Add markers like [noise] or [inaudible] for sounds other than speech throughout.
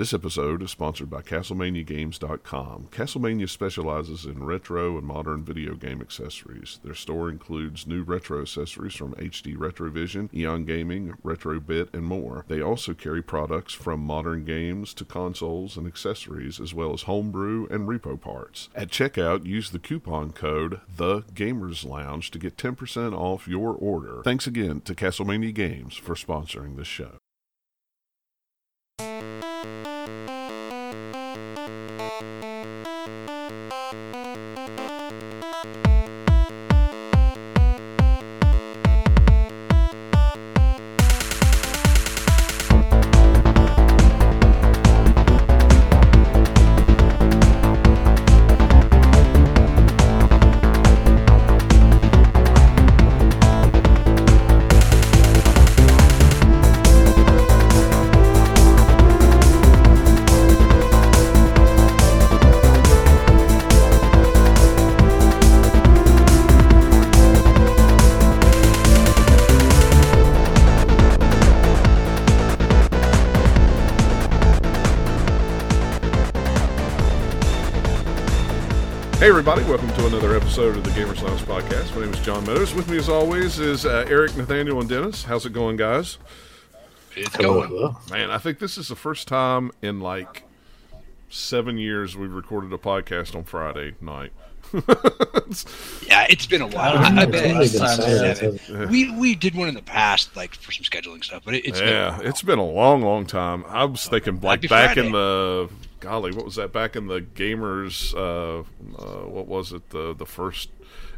This episode is sponsored by CastlemaniaGames.com. Castlemania specializes in retro and modern video game accessories. Their store includes new retro accessories from HD Retrovision, Eon Gaming, Retrobit, and more. They also carry products from modern games to consoles and accessories, as well as homebrew and repo parts. At checkout, use the coupon code The Gamers Lounge to get 10% off your order. Thanks again to Castlemania Games for sponsoring this show. Episode of the Gamers Lounge podcast. My name is John Meadows. With me, as always, is uh, Eric, Nathaniel, and Dennis. How's it going, guys? It's Hello, going. hello. Man, I think this is the first time in like seven years we've recorded a podcast on Friday night. [laughs] Yeah, it's been a while. I I, bet only it's been seven. seven. Yeah. We we did one in the past, like for some scheduling stuff, but it, it's yeah, been it's been a long, long time. I was thinking like Happy back Friday. in the golly, what was that? Back in the gamers, uh, uh, what was it? The the first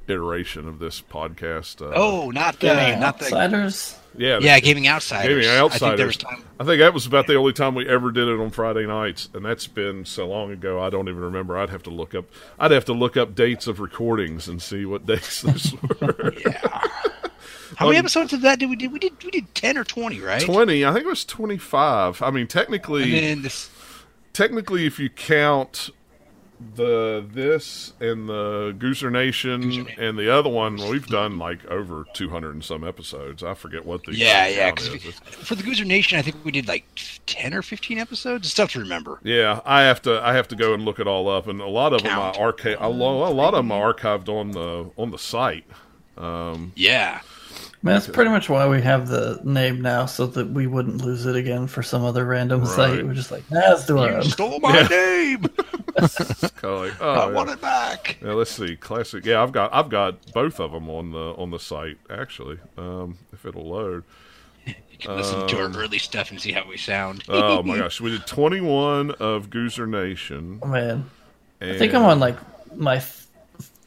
iteration of this podcast. Uh, oh, not the Gaming not the outsiders. yeah, yeah, gaming outsiders. Gaming I think there Outsiders. was time. I think that was about the only time we ever did it on Friday nights, and that's been so long ago. I don't even remember. I'd have to look up. I'd have to look up dates of recordings and see what [laughs] dates those were. Yeah. How many episodes of that did we do? We did we did ten or twenty, right? Twenty. I think it was twenty-five. I mean, technically, And then this. Technically, if you count the this and the Gooser Nation Gooser Nation. and the other one, well, we've done like over two hundred and some episodes. I forget what the Yeah, yeah. we- for the Gooser Nation, I think we did like ten or fifteen episodes. It's tough to remember. Yeah, I have to. I have to go and look it all up, and a lot of Count. them are archive. A a lot of them are archived on the on the site. Um, yeah. I mean, that's pretty much why we have the name now, so that we wouldn't lose it again for some other random Right. site. We're just like, nah, let's You stole my name. [laughs] It's kind of like, oh, I yeah. want it back. Yeah, let's see, classic. Yeah, I've got I've got both of them on the on the site actually. Um, if it'll load. You can listen to Um, our early stuff and see how we sound. Oh my [laughs] gosh, we did twenty one of Gooser Nation. Oh, man, And I think I'm on like my th-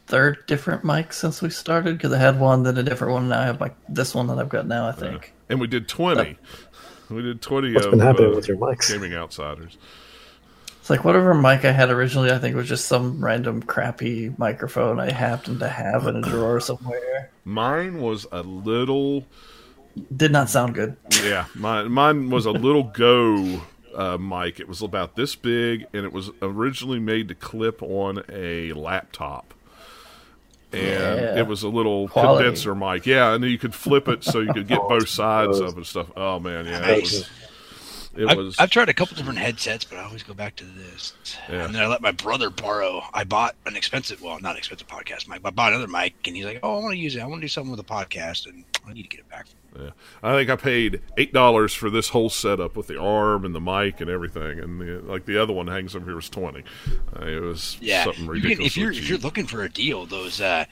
third different mic since we started because I had one, then a different one. Now I have like this one that I've got now. I think. and we did twenty. We did twenty What's of been happening uh, with your mics? gaming outsiders. It's like whatever mic I had originally. I think was just some random crappy microphone I happened to have in a drawer somewhere. Mine was a little Did not sound good. Yeah, mine mine was a little go uh, mic. It was about this big, and it was originally made to clip on a laptop. And Yeah. it was a little Quality. condenser mic. Yeah, and you could flip it so you could get [laughs] oh, both sides of it and stuff. Oh man, yeah, it was. It I've, was. I've tried a couple different headsets, but I always go back to this. Yeah. And then I let my brother borrow. I bought an expensive, well, not expensive podcast mic, but I bought another mic, and he's like, "Oh, I want to use it. I want to do something with a podcast, and I need to get it back." Yeah. I think I paid eight dollars for this whole setup with the arm and the mic and everything, and the, like the other one hangs over here was twenty. Uh, it was Yeah, something you ridiculous. can, if you're if you're looking for a deal, those uh,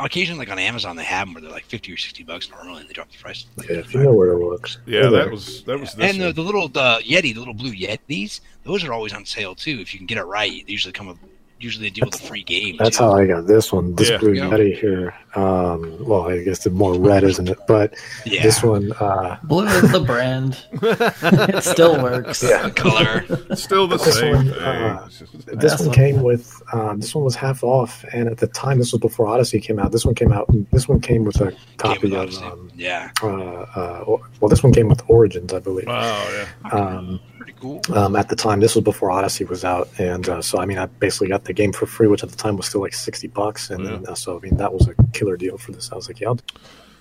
occasionally like on Amazon they have them where they're like fifty or sixty bucks normally, and they drop the price. Like Yeah, if you know where to look. yeah, They're that there. was that was this and the, the little the Yeti, the little blue Yetis, those are always on sale too. If you can get it right, they usually come with usually they deal with a free game. That's too. how I got this one. This Yeah. blue Yeah. Yeti here. Um, well, I guess the more red, isn't it? But Yeah. this one, uh, Blue is the brand. [laughs] it still works. yeah, color. Still the This same one, uh, this one came with. Um, this one was half off, and at the time, this was before Odyssey came out. This one came out. This one came with a copy with of. Odyssey. Um, yeah, uh, uh, well, this one came with Origins, I believe. oh yeah. Pretty cool. um, at the time. This was before Odyssey was out, and uh, so I mean, I basically got the game for free, which at the time was still like sixty bucks, and Yeah. then, uh, so I mean, that was a killer deal for this. I was like, yeah,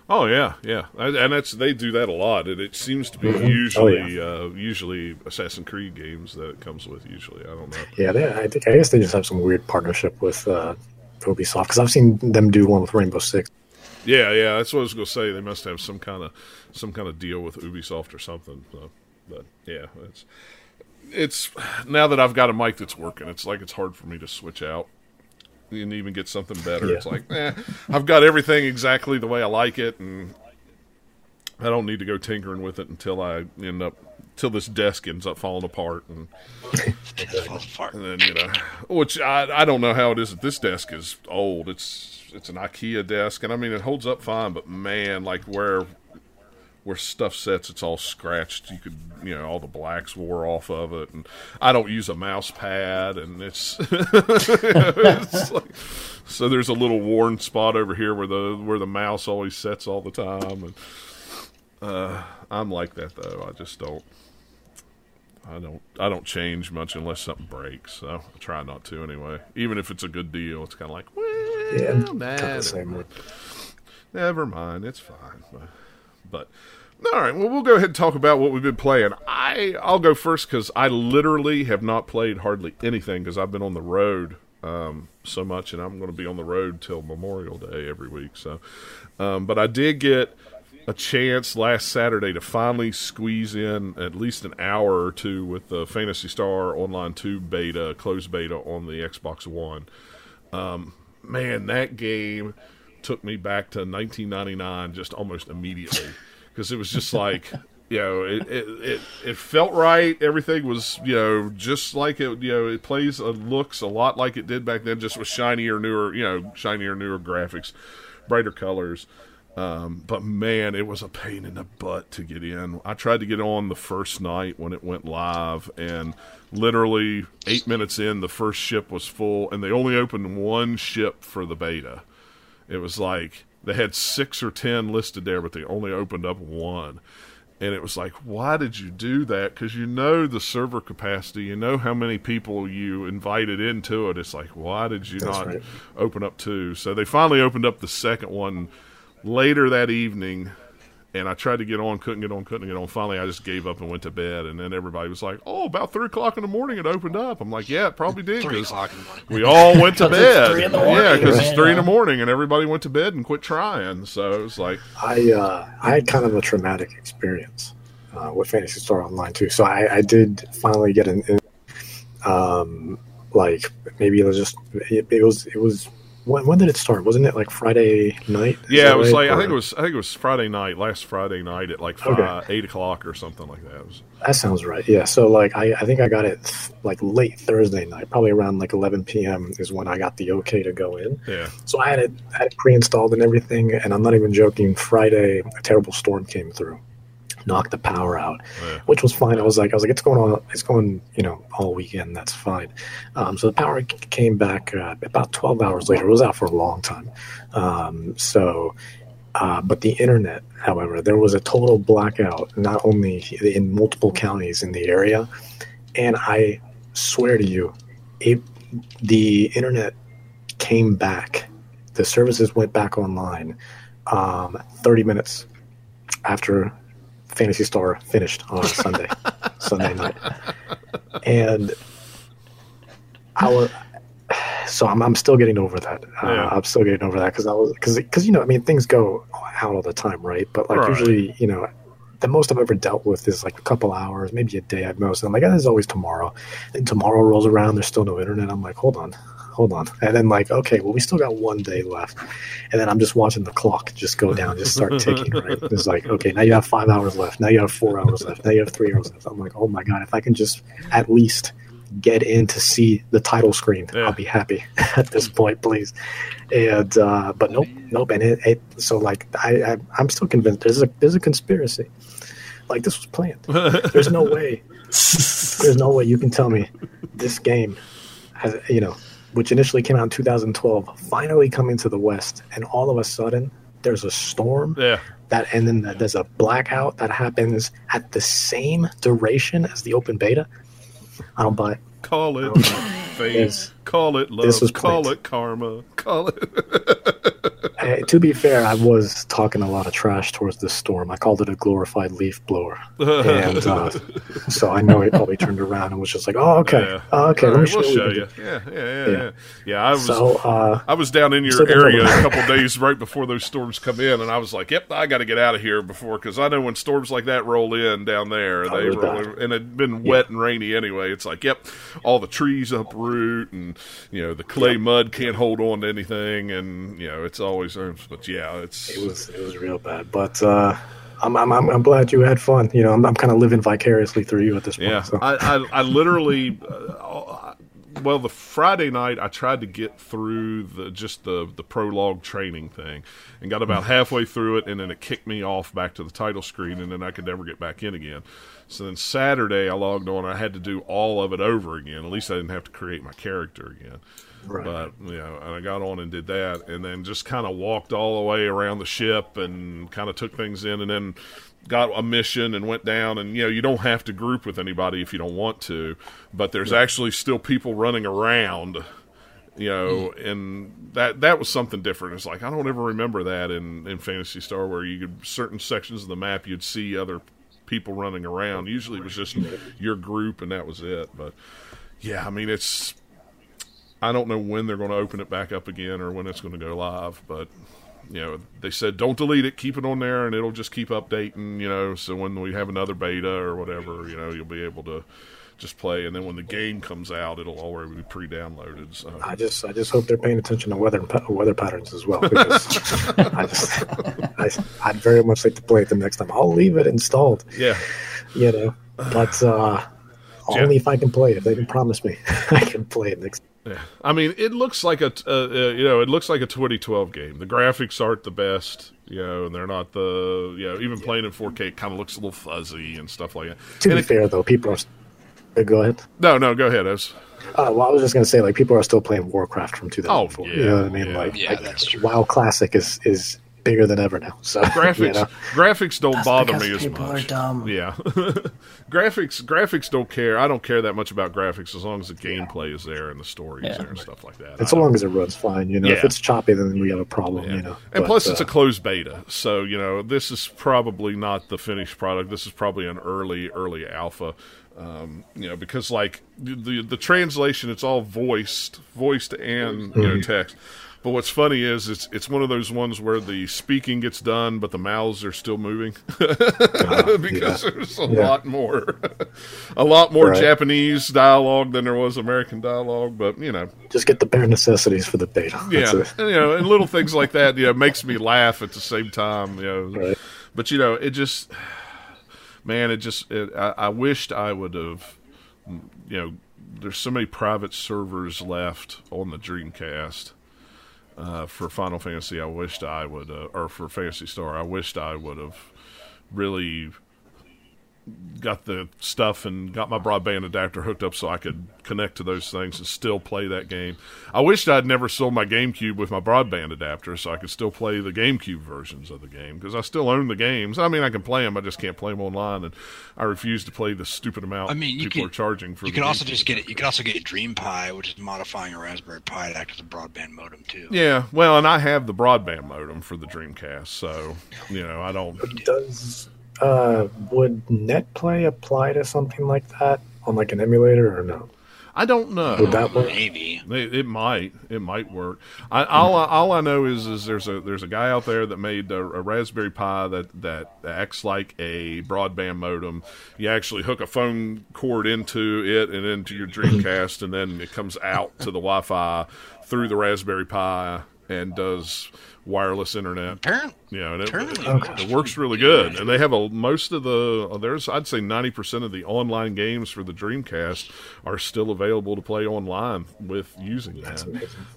Oh yeah, yeah, and and that's they do that a lot, and it seems to be Mhm. Oh, usually yeah. uh, usually Assassin's Creed games that it comes with. Usually, I don't know. Yeah, they, I think I guess they just have some weird partnership with uh, Ubisoft because I've seen them do one with Rainbow Six. Yeah, yeah, that's what I was going to say. They must have some kind of some kind of deal with Ubisoft or something. So, but yeah, it's it's now that I've got a mic that's working, it's like it's hard for me to switch out and even get something better. Yeah. It's like, eh, I've got everything exactly the way I like it, and I don't need to go tinkering with it until I end up till this desk ends up falling apart and. Apart. And then you know, which I I don't know how it is that this desk is old. It's it's an IKEA desk, and I mean it holds up fine. But man, like where where stuff sits, it's all scratched. You could you know all the blacks wore off of it, and I don't use a mouse pad, and it's, [laughs] it's like, so there's a little worn spot over here where the where the mouse always sets all the time, and uh, I'm like that though. I just don't. I don't I don't change much unless something breaks. So I try not to anyway. Even if it's a good deal, it's kind of like, well, Yeah, nah, kind of the same way. never mind, it's fine. But, but all right, well, we'll go ahead and talk about what we've been playing. I I'll go first because I literally have not played hardly anything because I've been on the road um, so much, and I'm going to be on the road till Memorial Day every week. So, um, but I did get a chance last Saturday to finally squeeze in at least an hour or two with the Phantasy Star Online 2 beta, closed beta on the Xbox One. Um, man, that game took me back to 1999 just almost immediately because it was just like. [laughs] You know, it, it, it, it felt right. Everything was, you know, just like it, you know, it plays, uh, looks a lot like it did back then, just with shinier, newer, you know, shinier, newer graphics, brighter colors. Um, but man, it was a pain in the butt to get in. I tried to get on the first night when it went live, and literally eight minutes in, the first ship was full, and they only opened one ship for the beta. It was like they had six or ten listed there, but they only opened up one. And it was like, why did you do that? Because you know the server capacity, you know how many people you invited into it. It's like, why did you That's not right. open up two? So they finally opened up the second one later that evening and I tried to get on, couldn't get on, couldn't get on. Finally, I just gave up and went to bed. And then everybody was like, "Oh, about three o'clock in the morning, it opened up." I'm like, "Yeah, it probably did." Three 'cause o'clock in the morning. we all went to [laughs] 'Cause it's bed. three in the yeah, because it's three in the morning, and everybody went to bed and quit trying. So it was like, I uh, I had kind of a traumatic experience uh, with Phantasy Star Online 2. So I, I did finally get an, in- um, like maybe it was just it, it was it was when, when did it start? Wasn't it like Friday night? Is yeah, it was right? like I think it was I think it was Friday night, last Friday night at like five, Okay. eight o'clock or something like that. Was, That sounds right. Yeah. So like I, I think I got it like late Thursday night, probably around like 11 p.m. is when I got the okay to go in. yeah, So I had it, I had it pre-installed and everything, and I'm not even joking. Friday, a terrible storm came through, knocked the power out, Yeah. which was fine. I was like, I was like, it's going on, it's going, you know, all weekend. That's fine. Um, so the power came back uh, about 12 hours later. It was out for a long time. Um, so. Uh, but the internet, however, there was a total blackout, not only in multiple counties in the area, and I swear to you, it, the internet came back. The services went back online um, 30 minutes after Phantasy Star finished on [laughs] Sunday, Sunday night, and our. So I'm, I'm still getting over that. Uh, Yeah. I'm still getting over that because I was because because you know I mean things go out all the time, right? But like Right. usually you know the most I've ever dealt with is like a couple hours, maybe a day at most. And I'm like, oh, there's always tomorrow. And tomorrow rolls around, there's still no internet. I'm like, hold on, hold on. And then like, okay, well, we still got one day left. And then I'm just watching the clock just go down, just start ticking, right? It's like, okay, now you have five hours left. Now you have four hours left. Now you have three hours left. I'm like, oh my God, if I can just at least get in to see the title screen, Yeah. I'll be happy [laughs] at this point, please. And, uh, but nope, nope. And it, it so like, I, I, I'm still convinced there's a, there's a conspiracy. Like this was planned. [laughs] There's no way. There's no way you can tell me this game has, you know, which initially came out in 2012, finally coming to the West, and all of a sudden there's a storm yeah, that, and then there's a blackout that happens at the same duration as the open beta. Um, I don't buy it. call it [laughs] fate, call it love, This was call planned. it karma, call it. [laughs] I, to be fair, I was talking a lot of trash towards the storm. I called it a glorified leaf blower, and uh, [laughs] so I know he probably turned around and was just like, "Oh, okay, Yeah. oh, okay, All let me show, we'll show you." you. Yeah, yeah, yeah, Yeah. yeah. Yeah, I was. So, uh, I was down in your area a couple days right before those storms come in, and I was like, "Yep, I got to get out of here before because I know when storms like that roll in down there, Oh, they roll in, and it'd been wet and rainy anyway. It's like, yep, all the trees uproot, and you know the clay mud can't hold on to anything, and you know it's always. But yeah, it's it was it was real bad, but uh, I'm, I'm I'm I'm glad you had fun. You know, I'm I'm kind of living vicariously through you at this point. Yeah, so. I, I, I literally, uh, well, the Friday night I tried to get through the just the the prologue training thing, and got about halfway through it, and then it kicked me off back to the title screen, and then I could never get back in again. So then Saturday I logged on, I had to do all of it over again. At least I didn't have to create my character again. Right. But you know, and I got on and did that, and then just kind of walked all the way around the ship and kind of took things in, and then got a mission and went down. And you know, you don't have to group with anybody if you don't want to, but there's actually still people running around. You know, mm-hmm. and that that was something different. It's like I don't ever remember that in in Phantasy Star, where you could certain sections of the map you'd see other people running around. Usually, it was just your group, and that was it. But yeah, I mean, it's I don't know when they're going to open it back up again or when it's going to go live, but you know, they said don't delete it, keep it on there, and it'll just keep updating. You know, so when we have another beta or whatever, you know, you'll be able to just play, and then when the game comes out, it'll already be pre-downloaded. So I just I just hope they're paying attention to weather weather patterns as well because [laughs] I just I, I'd very much like to play it the next time. I'll leave it installed, yeah, you know, but uh, [sighs] Yeah. only if I can play it. If they can promise me [laughs] I can play it next. Yeah. I mean, it looks like a uh, uh, you know, it looks like a 2012 game. The graphics aren't the best. You know, and they're not the you know even playing in 4K, kind of looks a little fuzzy and stuff like that. To And be it- fair, though, people are. uh, Go ahead. no, no, go ahead. I was, Uh, well, I was just gonna say, like, people are still playing Warcraft from 2004. Oh, yeah, you know what I mean? yeah. Like, Yeah, like, that's true. WoW Classic is is bigger than ever now. So [laughs] graphics you know, graphics don't That's bother me as people much. are dumb. Yeah, [laughs] graphics graphics don't care. I don't care that much about graphics as long as the gameplay is there and the story is Yeah. there and stuff like that. and I so long as it runs fine, you know. If it's choppy, then we have a problem, yeah. you know. and But, plus, it's uh, a closed beta, so you know this is probably not the finished product. This is probably an early early alpha. Um, you know, because like the, the the translation, it's all voiced, voiced and you know text. But what's funny is it's it's one of those ones where the speaking gets done, but the mouths are still moving ah, [laughs] because there's a Yeah. lot more, [laughs] a lot more Right. Japanese dialogue than there was American dialogue. But you know, just get the bare necessities for the beta. That's yeah, [laughs] and, you know, and little things like that, you know, makes me laugh at the same time, you know. Right. But you know, it just, [sighs] man, it just, it, I, I wished I would have, you know, there's so many private servers left on the Dreamcast. Uh, for Final Fantasy, I wished I would, uh, or for Phantasy Star, I wished I would have really got the stuff and got my broadband adapter hooked up so I could connect to those things and still play that game. I wished I'd never sold my GameCube with my broadband adapter so I could still play the GameCube versions of the game because I still own the games. I mean, I can play them, I just can't play them online, and I refuse to play the stupid amount I mean, you people can- are charging for. You the can also GameCube. just get it. You can also get a DreamPi, which is modifying a Raspberry Pi to act as a broadband modem too. Yeah, well, and I have the broadband modem for the Dreamcast, so you know I don't. Does uh, would NetPlay apply to something like that on like an emulator or no? I don't know. Would that work? Maybe. It, it might. It might work. I, all I, all I know is is there's a there's a guy out there that made a, a Raspberry Pi that that acts like a broadband modem. You actually hook a phone cord into it and into your Dreamcast, and then it comes out to the Wi-Fi through the Raspberry Pi and does wireless internet. Apparently, You know, and it, Apparently it, it works it works really good. And they have a most of the uh, there's I'd say ninety percent of the online games for the Dreamcast are still available to play online with using that.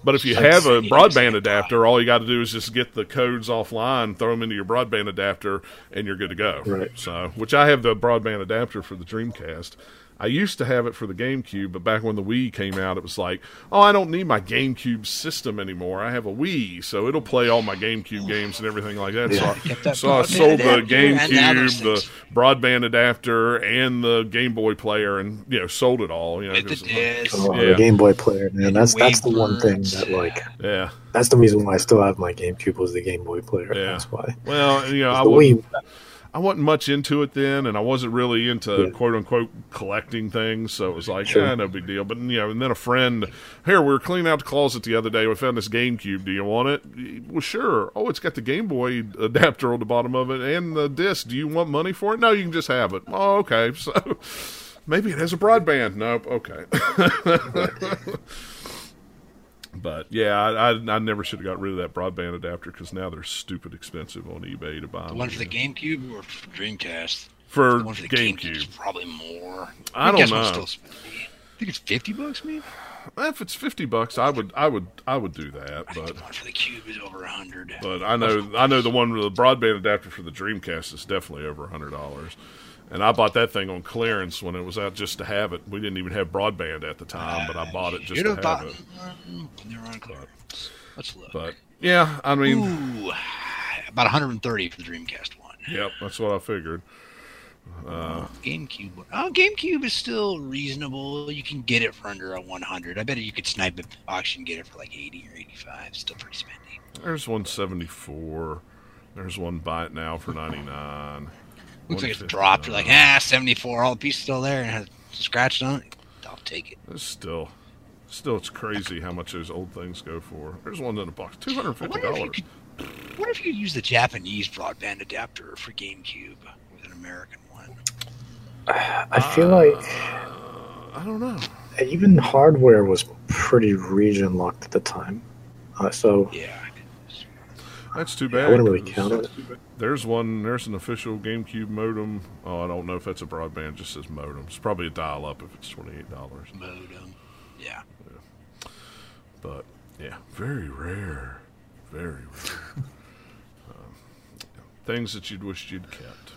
But if you That's- have a broadband adapter, all you got to do is just get the codes offline, throw them into your broadband adapter, and you're good to go. Right. So, which I have the broadband adapter for the Dreamcast. I used to have it for the GameCube, but back when the Wii came out, it was like, oh, I don't need my GameCube system anymore. I have a Wii, so it'll play all my GameCube games and everything like that. Yeah. So, I, that [laughs] so I sold the adapter the GameCube, the broadband adapter, and the Game Boy player, and you know, sold it all. You know, Get it's like- disc. Oh, Yeah. the Game Boy player, man. That's that's the one thing that like yeah. that's the reason why I still have my GameCube was the Game Boy player. Yeah. That's why. Well, you know, I the wasn't, Wii, I wasn't much into it then, and I wasn't really into Yeah. quote unquote collecting things. So it was like, Sure. yeah, no big deal. But you know, and then a friend, here we were cleaning out the closet the other day. We found this GameCube. Do you want it? Well, sure. Oh, it's got the Game Boy adapter on the bottom of it and the disc. Do you want money for it? No, you can just have it. Oh, okay. [laughs] So maybe it has a broadband. Nope. Okay. [laughs] But yeah, I, I, I never should have got rid of that broadband adapter because now they're stupid expensive on eBay to buy. The one for the GameCube or for Dreamcast? for The one for the GameCube GameCube. probably more. I don't know. Still. I think it's fifty bucks, maybe. If it's fifty bucks, I would, I would, I would do that. I But the one for the Cube is over a hundred. but I know, I know the one with the broadband adapter for the Dreamcast is definitely over a hundred dollars. And I bought that thing on clearance when it was out just to have it. We didn't even have broadband at the time, but I bought it just to have bought it. one when they were on clearance. Let's look. But yeah, I mean, Ooh, about 130 for the Dreamcast one. yep, that's what I figured. Uh, GameCube. one- Oh, GameCube is still reasonable. You can get it for under a 100. I bet you could snipe it auction, get it for like 80 or 85. Still pretty spendy. There's one seventy four. There's one buy it now for ninety nine. Looks like it's dropped. You're like, ah, 74. All the pieces still there and has scratched on it. I'll take it. It's still, still, it's crazy how much those old things go for. There's one in a box, 250. What if you could. What if you could use the Japanese broadband adapter for GameCube with an American one? I feel like I don't know. even hardware was pretty region locked at the time. Uh, so Yeah. That's too bad. I bad. wouldn't really 'cause count it. There's one. There's an official GameCube modem. Oh, I don't know if that's a broadband. it Just says modem. It's probably a dial-up if it's twenty eight dollars. Modem. Yeah. But yeah, very rare. Very rare. [laughs] um, things that you'd wish you'd kept.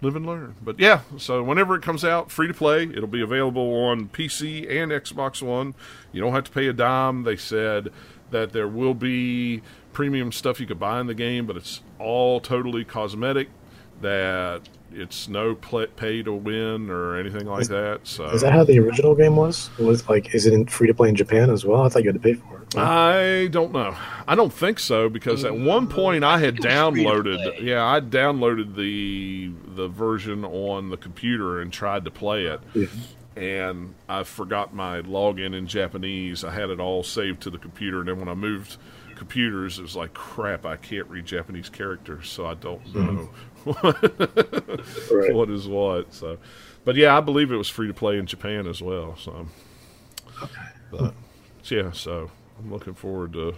Live and learn. But yeah, so whenever it comes out, free to play, it'll be available on PC and Xbox One. You don't have to pay a dime. They said that there will be premium stuff you could buy in the game, but it's all totally cosmetic. That it's no play, pay to win or anything like that. So Is that how the original game was? Was like, is it in free to play in Japan as well? I thought you had to pay for it. I don't know. I don't think so because at one mm, point I had think it was free to downloaded. Yeah, I downloaded the the version on the computer and tried to play it, Yeah. and I forgot my login in Japanese. I had it all saved to the computer, and then when I moved computers, it was like crap. I can't read Japanese characters, so I don't hmm. know [laughs] Right. what is what. So, but yeah, I believe it was free to play in Japan as well. So, Okay. but yeah, so I'm looking forward to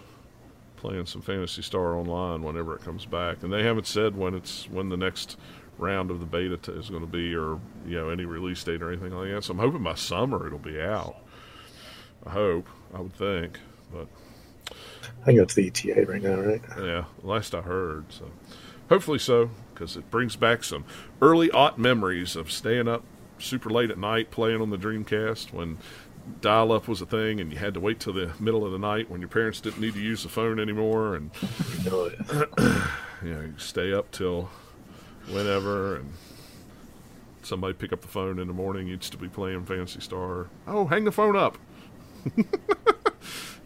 playing some Phantasy Star Online whenever it comes back. And they haven't said when it's when the next round of the beta t- is going to be, or you know, any release date or anything like that. So I'm hoping by summer it'll be out. I hope. I would think, but I think that's the ETA right now, right? yeah, last I heard. So hopefully so, because it brings back some early aught memories of staying up super late at night playing on the Dreamcast when dial up was a thing and you had to wait till the middle of the night when your parents didn't need to use the phone anymore and You know, it- [clears throat] you know you stay up till whenever and somebody pick up the phone in the morning you'd still be playing Phantasy Star. Oh, hang the phone up. [laughs]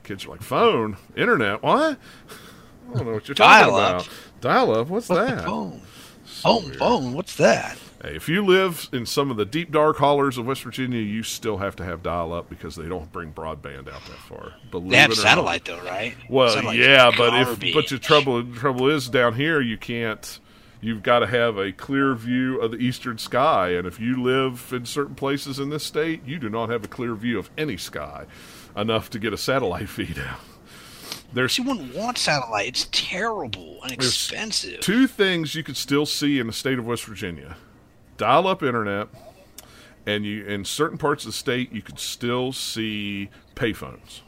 Kids are like, phone, internet, what? I don't know what you're talking Dial-up. about. Dial up, what's What's that? the phone? So Home weird. phone. What's that? Hey, if you live in some of the deep dark hollers of West Virginia, you still have to have dial up because they don't bring broadband out that far. Believe They have it or not. satellite though, right? Well, Satellite's yeah, but if garbage. but the trouble trouble is down here you can't. You've got to have a clear view of the eastern sky, and if you live in certain places in this state, you do not have a clear view of any sky enough to get a satellite [laughs] feed out. There's you wouldn't want satellite. It's terrible and expensive. two things you could still see in the state of West Virginia: dial-up internet, and you in certain parts of the state you could still see payphones.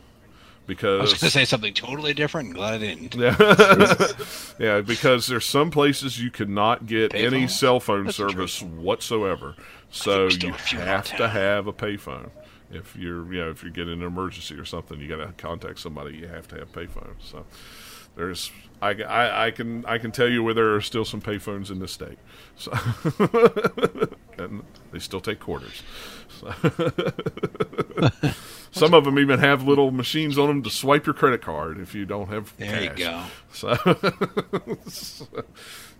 Because I was going to say something totally different. Glad I didn't. Yeah, [laughs] yeah, because there's some places you cannot get Payphone? any cell phone That's service whatsoever. So you have to have a payphone. If you're, you know, if you're getting an emergency or something, you got to contact somebody. You have to have payphone. So there's, I, I, I can, I can tell you where there are still some payphones in this state. So [laughs] and they still take quarters. So [laughs] some of them even have little machines on them to swipe your credit card if you don't have There you cash. go. So, [laughs]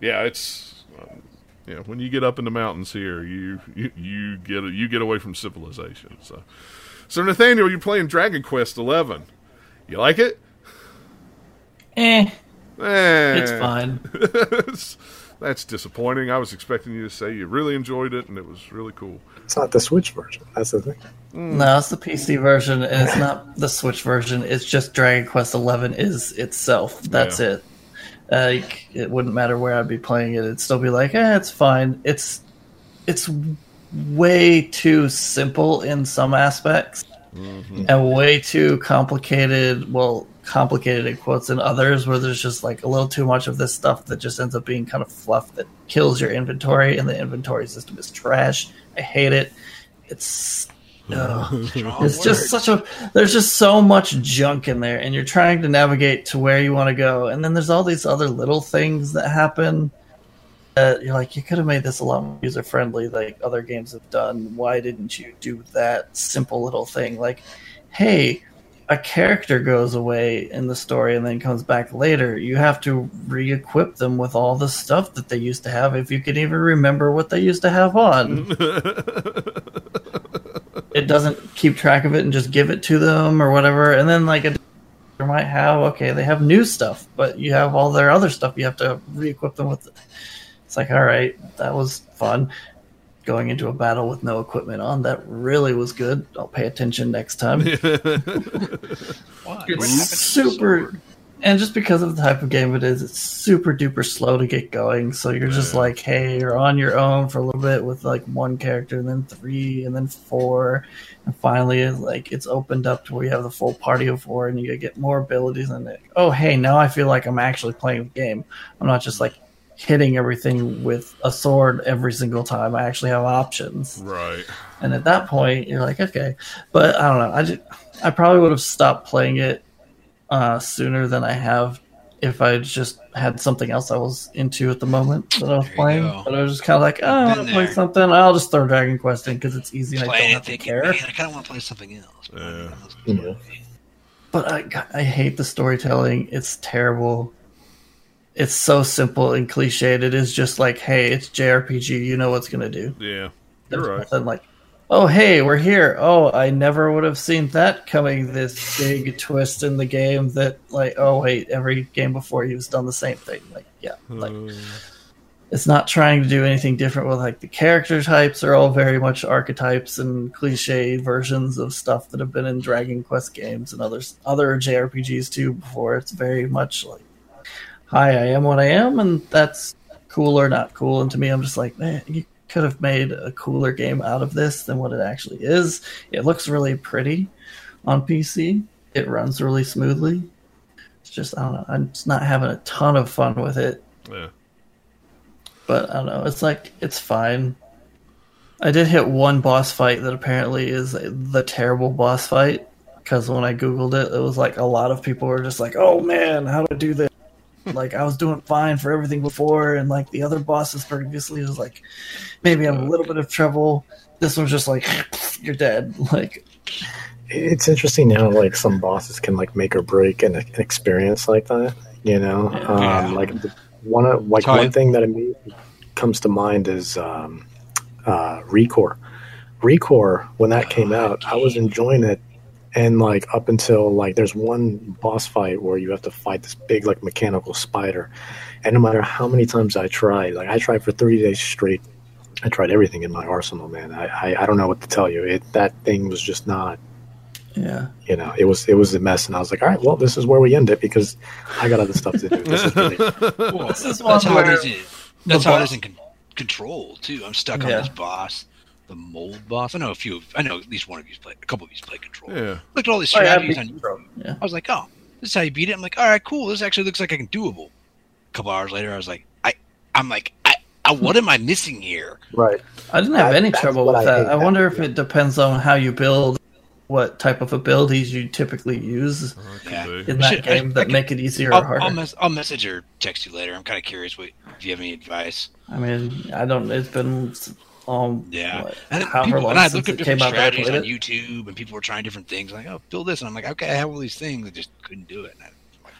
yeah, it's um, yeah. When you get up in the mountains here, you you, you get you get away from civilization. So, so Nathaniel, you're playing Dragon Quest Eleven. You like it? Eh, Eh, it's fine. [laughs] That's disappointing. I was expecting you to say you really enjoyed it and it was really cool. It's not the Switch version. That's the thing. No, it's the PC version, and it's not the Switch version. It's just Dragon Quest Eleven is itself. That's Yeah. it. Like it wouldn't matter where I'd be playing it; it'd still be like, eh, it's fine. It's it's way too simple in some aspects, and way too complicated. Well, complicated in quotes in others, where there's just like a little too much of this stuff that just ends up being kind of fluff that kills your inventory, and the inventory system is trash. I hate it. It's. [laughs] Strong It's just such a there's just so much junk in there and you're trying to navigate to where you want to go and then there's all these other little things that happen that you're like you could have made this a lot more user friendly like other games have done why didn't you do that simple little thing like hey a character goes away in the story and then comes back later you have to re-equip them with all the stuff that they used to have if you can even remember what they used to have on [laughs] it doesn't keep track of it and just give it to them or whatever. And then like a might have okay, they have new stuff, but you have all their other stuff. You have to re-equip them with. It's like all right, that was fun. Going into a battle with no equipment on, that really was good. I'll pay attention next time. [laughs] Why? What happened to It's super, and just because of the type of game it is, it's super duper slow to get going. So you're just like, hey, you're on your own for a little bit with like one character, and then three, and then four, and finally, like it's opened up to where you have the full party of four, and you get more abilities. And like, oh, hey, now I feel like I'm actually playing the game. I'm not just like hitting everything with a sword every single time. I actually have options. right. And at that point, you're like, okay. But I don't know. I just, I probably would have stopped playing it uh, sooner than I have if I just had something else I was into at the moment that I was There playing. go. But I was just kind of like, oh, I Been want to play something. I'll just throw Dragon Quest in because it's easy and I don't have to care. man, I kind of want to play something else. but Yeah. I was- Yeah. But I, I hate the storytelling. It's terrible. It's so simple and cliched. It is just like, hey, it's JRPG. You know what's gonna do. Yeah. You're right. nothing like, oh hey, we're here. Oh, I never would have seen that coming. This big twist in the game that like, oh wait, every game before you've done the same thing. Like, yeah, like Uh, it's not trying to do anything different with like the character types are all very much archetypes and cliche versions of stuff that have been in Dragon Quest games and others other JRPGs too before. It's very much like, hi, I am what I am, and that's cool or not cool. And to me, I'm just like, man, you could have made a cooler game out of this than what it actually is. It looks really pretty on PC. It runs really smoothly. It's just I don't know. I'm just not having a ton of fun with it yeah. but I don't know. It's like it's fine. I did hit one boss fight that apparently is the terrible boss fight because when I googled it, it was like a lot of people were just like, "Oh man, how to do this?" Like I was doing fine for everything before, and like the other bosses previously was like, maybe I'm a little bit of trouble. This one's just like, [laughs] you're dead. [laughs] Like, It's interesting now. like some bosses can like make or break an, an experience like that. You know, Yeah. um, like one of like Sorry. one thing that immediately comes to mind is um, uh, ReCore. ReCore when that came out, I was enjoying it, and like up until like there's one boss fight where you have to fight this big like mechanical spider, and no matter how many times I tried, like I tried for three days straight. I tried everything in my arsenal, man. I, I, I don't know what to tell you. It that thing was just not yeah, you know, it was it was a mess, and I was like, all right, well, this is where we end it because I got other stuff to do. This is really, [laughs] Well, This is that's one how it where is. That's how it boss- is in con- control too. I'm stuck on this boss. The mold boss. I know a few. Of, I know at least one of you's played. A couple of you's played control. Yeah. Looked at all these Oh, yeah, strategies I on YouTube. Yeah. I was like, oh, this is how you beat it. I'm like, all right, cool. This actually looks like I can doable. A couple hours later, I was like, I, I'm like, I, I what am I missing here? Right. I didn't have That- any trouble with I that. I wonder that, if yeah. it depends on how you build, what type of abilities you typically use Oh, it could Yeah. be. in that Shit, I- game I that could- make it easier I'll, or harder. I'll, mess, I'll message or text you later. I'm kind of curious what, if you have any advice. I mean, I don't. It's been um, Yeah. what, And, people, and I looked it at different strategies on it. YouTube, and people were trying different things. Like, oh, build this, and I'm like, okay, I have all these things. I just couldn't do it. And I, like.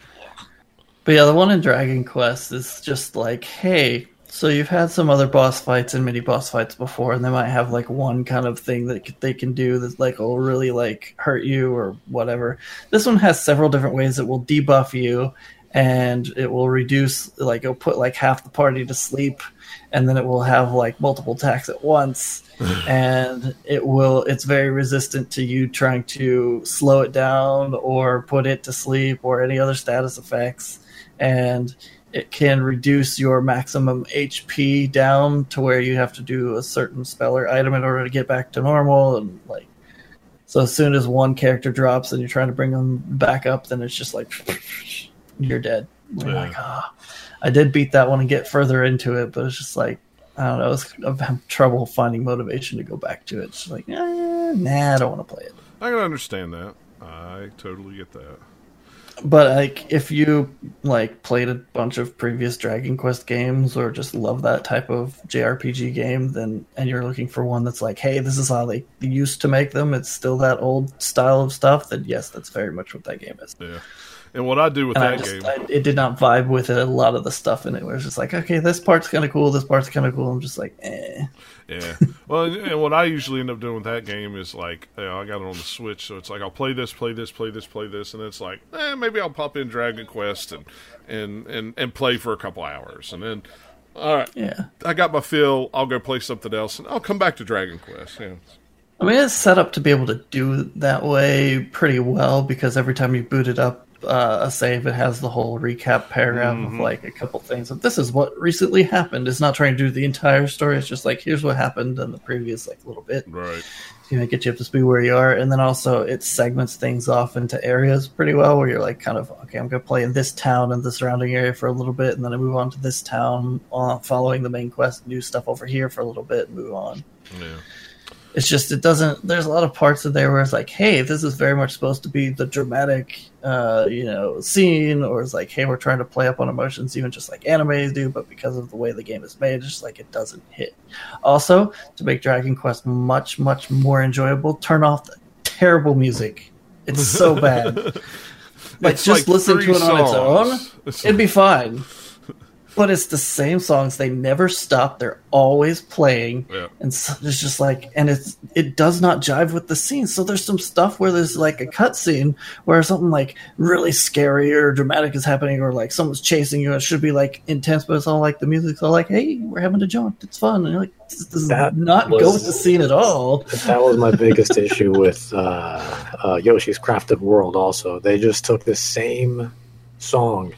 But yeah, the one in Dragon Quest is just like, hey, so you've had some other boss fights and mini boss fights before, and they might have like one kind of thing that they can do that like will really like hurt you or whatever. This one has several different ways that will debuff you, and it will reduce like it'll put like half the party to sleep, and then it will have like multiple attacks at once. [sighs] and it will it's very resistant to you trying to slow it down or put it to sleep or any other status effects and it can reduce your maximum HP down to where you have to do a certain spell or item in order to get back to normal and like so as soon as one character drops and you're trying to bring them back up then it's just like [laughs] you're dead you're Yeah. like ah I did beat that one and get further into it but it's just like I don't know it's, I've had trouble finding motivation to go back to it it's like eh, nah I don't want to play it I can understand that. I totally get that. But like, if you like played a bunch of previous Dragon Quest games or just love that type of JRPG game, then and you're looking for one that's like, hey, this is how they used to make them. It's still that old style of stuff. Then yes, that's very much what that game is. Yeah. And what I do with And I that just, game, I, it did not vibe with it. A lot of the stuff in it, where it's just like, okay, this part's kind of cool. This part's kind of cool. I'm just like, eh. Yeah. Well, and, and what I usually end up doing with that game is like, you know, I got it on the Switch, so it's like I'll play this, play this, play this, play this, and it's like, eh, maybe I'll pop in Dragon Quest and and and and play for a couple hours, and then, all right, Yeah. I got my fill. I'll go play something else, and I'll come back to Dragon Quest. Yeah. I mean, it's set up to be able to do that way pretty well because every time you boot it up, uh, a save, it has the whole recap paragraph of like a couple things. Of, this is what recently happened. It's not trying to do the entire story. It's just like here's what happened in the previous like little bit. Right. You know, get you up to speed where you are, and then also it segments things off into areas pretty well, where you're like kind of okay, I'm gonna play in this town and the surrounding area for a little bit, and then I move on to this town, uh, following the main quest, do stuff over here for a little bit, and move on Yeah. It's just it doesn't there's a lot of parts of there where it's like hey this is very much supposed to be the dramatic uh you know scene or it's like hey we're trying to play up on emotions even just like animes do but because of the way the game is made it's just like it doesn't hit. Also to make dragon quest much much more enjoyable turn off the terrible music. It's so bad. [laughs] Like It's just like listen to it on its own songs. It's it'd be fine but it's the same songs. They never stop. They're always playing. Yeah. and so it's just like and it's it does not jive with the scene. So there's some stuff where there's like a cutscene where something like really scary or dramatic is happening or like someone's chasing you. It should be like intense but it's all like the music's all like hey we're having a jaunt. It's fun. And you're like this does That not go was- with the scene at all. That was my biggest issue with uh, uh, Yoshi's Crafted World. Also, they just took the same song,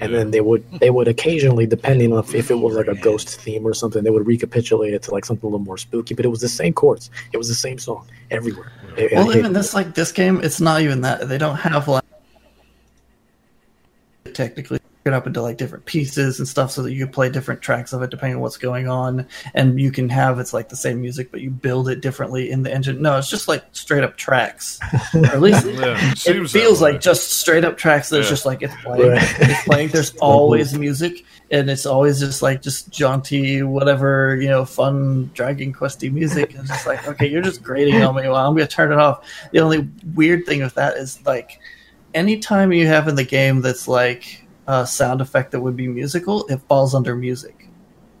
and then they would they would occasionally, depending on if, if it was like a oh, ghost theme or something, they would recapitulate it to like something a little more spooky. But it was the same chords. It was the same song everywhere. It- well it- even this like this game it's not even that they don't have like technically it up into like different pieces and stuff so that you can play different tracks of it depending on what's going on. And you can have it's like the same music but you build it differently in the engine. No it's just like straight up tracks. Or at least [laughs] Yeah. it seems that feels like just straight up tracks that's Yeah. just like it's playing. Right. it's playing. There's [laughs] always music and it's always just like just jaunty whatever you know fun dragon questy music. And it's just like okay you're just grating on me. Well i'm gonna turn it off. The only weird thing with that is like anytime you have in the game that's like a sound effect that would be musical it falls under music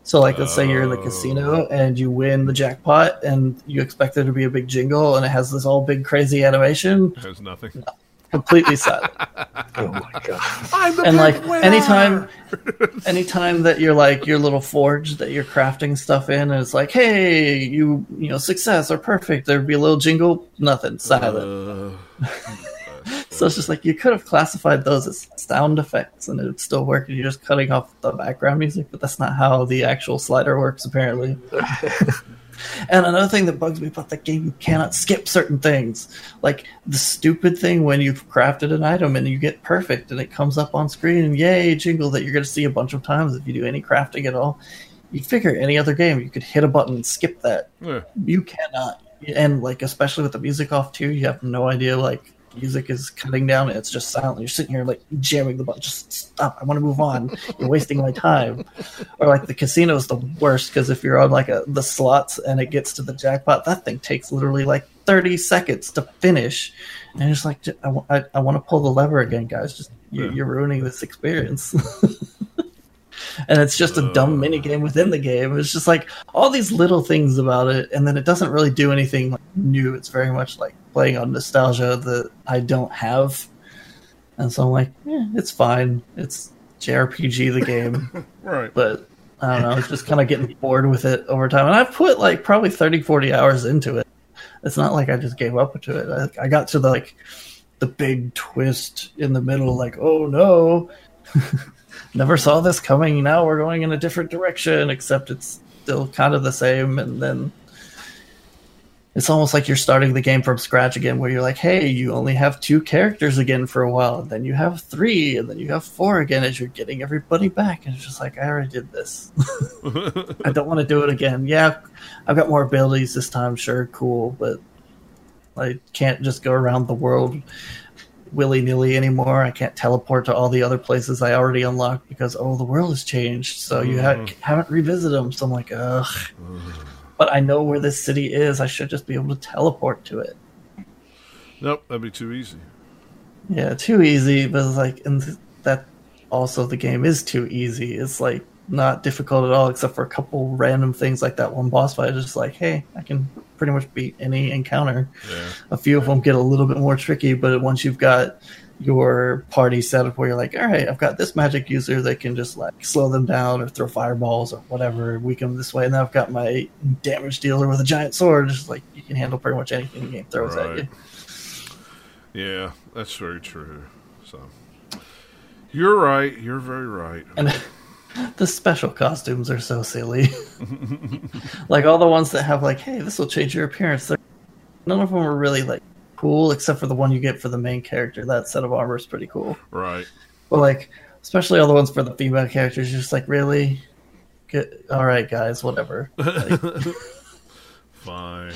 so like let's say you're in the Oh. casino and you win the jackpot and you expect there to be a big jingle and it has this all big crazy animation There's nothing. completely silent [laughs] oh my god! I'm the and like winner! anytime [laughs] anytime that you're like your little forge that you're crafting stuff in and it's like hey you you know success or perfect there'd be a little jingle nothing silent Uh, so it's just like you could have classified those as sound effects and it would still work and you're just cutting off the background music but that's not how the actual slider works apparently [laughs] And another thing that bugs me about that game, you cannot skip certain things. Like the stupid thing when you've crafted an item and you get perfect and it comes up on screen and yay, jingle that you're going to see a bunch of times if you do any crafting at all. You'd figure any other game, you could hit a button and skip that. Yeah. You cannot. And like, especially with the music off too, you have no idea like music is cutting down it's just silent. You're sitting here like jamming the button. Just stop. I want to move on. You're wasting my time. Or like the casino is the worst because if you're on like a the slots and it gets to the jackpot, that thing takes literally like 30 seconds to finish. And it's like I, I, I want to pull the lever again, guys. Just you, Yeah. you're ruining this experience. [laughs] and it's just a dumb mini game within the game. It's just like all these little things about it, and then it doesn't really do anything like, new. It's very much like playing on nostalgia that I don't have, and so I'm like, yeah, it's fine. It's JRPG the game, [laughs] Right. but I don't know. It's just kind of getting bored with it over time, and I've put like probably 30, 40 hours into it. It's not like I just gave up to it. I, I got to the, like the big twist in the middle, like, oh no. [laughs] never saw this coming. Now we're going in a different direction, except it's still kind of the same. And then it's almost like you're starting the game from scratch again, where you're like, hey, you only have two characters again for a while, and then you have three, and then you have four again as you're getting everybody back. And it's just like, I already did this. [laughs] I don't want to do it again. Yeah, I've got more abilities this time, sure, cool, but I can't just go around the world willy nilly anymore. I can't teleport to all the other places I already unlocked because oh, the world has changed. So you ha- mm. haven't revisited them. So I'm like, ugh. Mm. But I know where this city is. I should just be able to teleport to it. Nope, that'd be too easy. Yeah, too easy. But it's like, and th- that also the game is too easy. It's like not difficult at all, except for a couple random things like that one boss fight. It's just like, hey, I can pretty much beat any encounter. Yeah. a few of them get a little bit more tricky, but once you've got your party set up where you're like, all right, I've got this magic user that can just like slow them down or throw fireballs or whatever, weaken them this way, and then I've got my damage dealer with a giant sword. Just like you can handle pretty much anything the game throws at you. Yeah, that's very true. So you're right. You're very right. And the special costumes are so silly. [laughs] like all the ones that have like, hey, this will change your appearance. They're, none of them are really like cool, except for the one you get for the main character. That set of armor is pretty cool. Right. But like, especially all the ones for the female characters, you're just like, really? Good. All right, guys, whatever. Like, [laughs] Fine.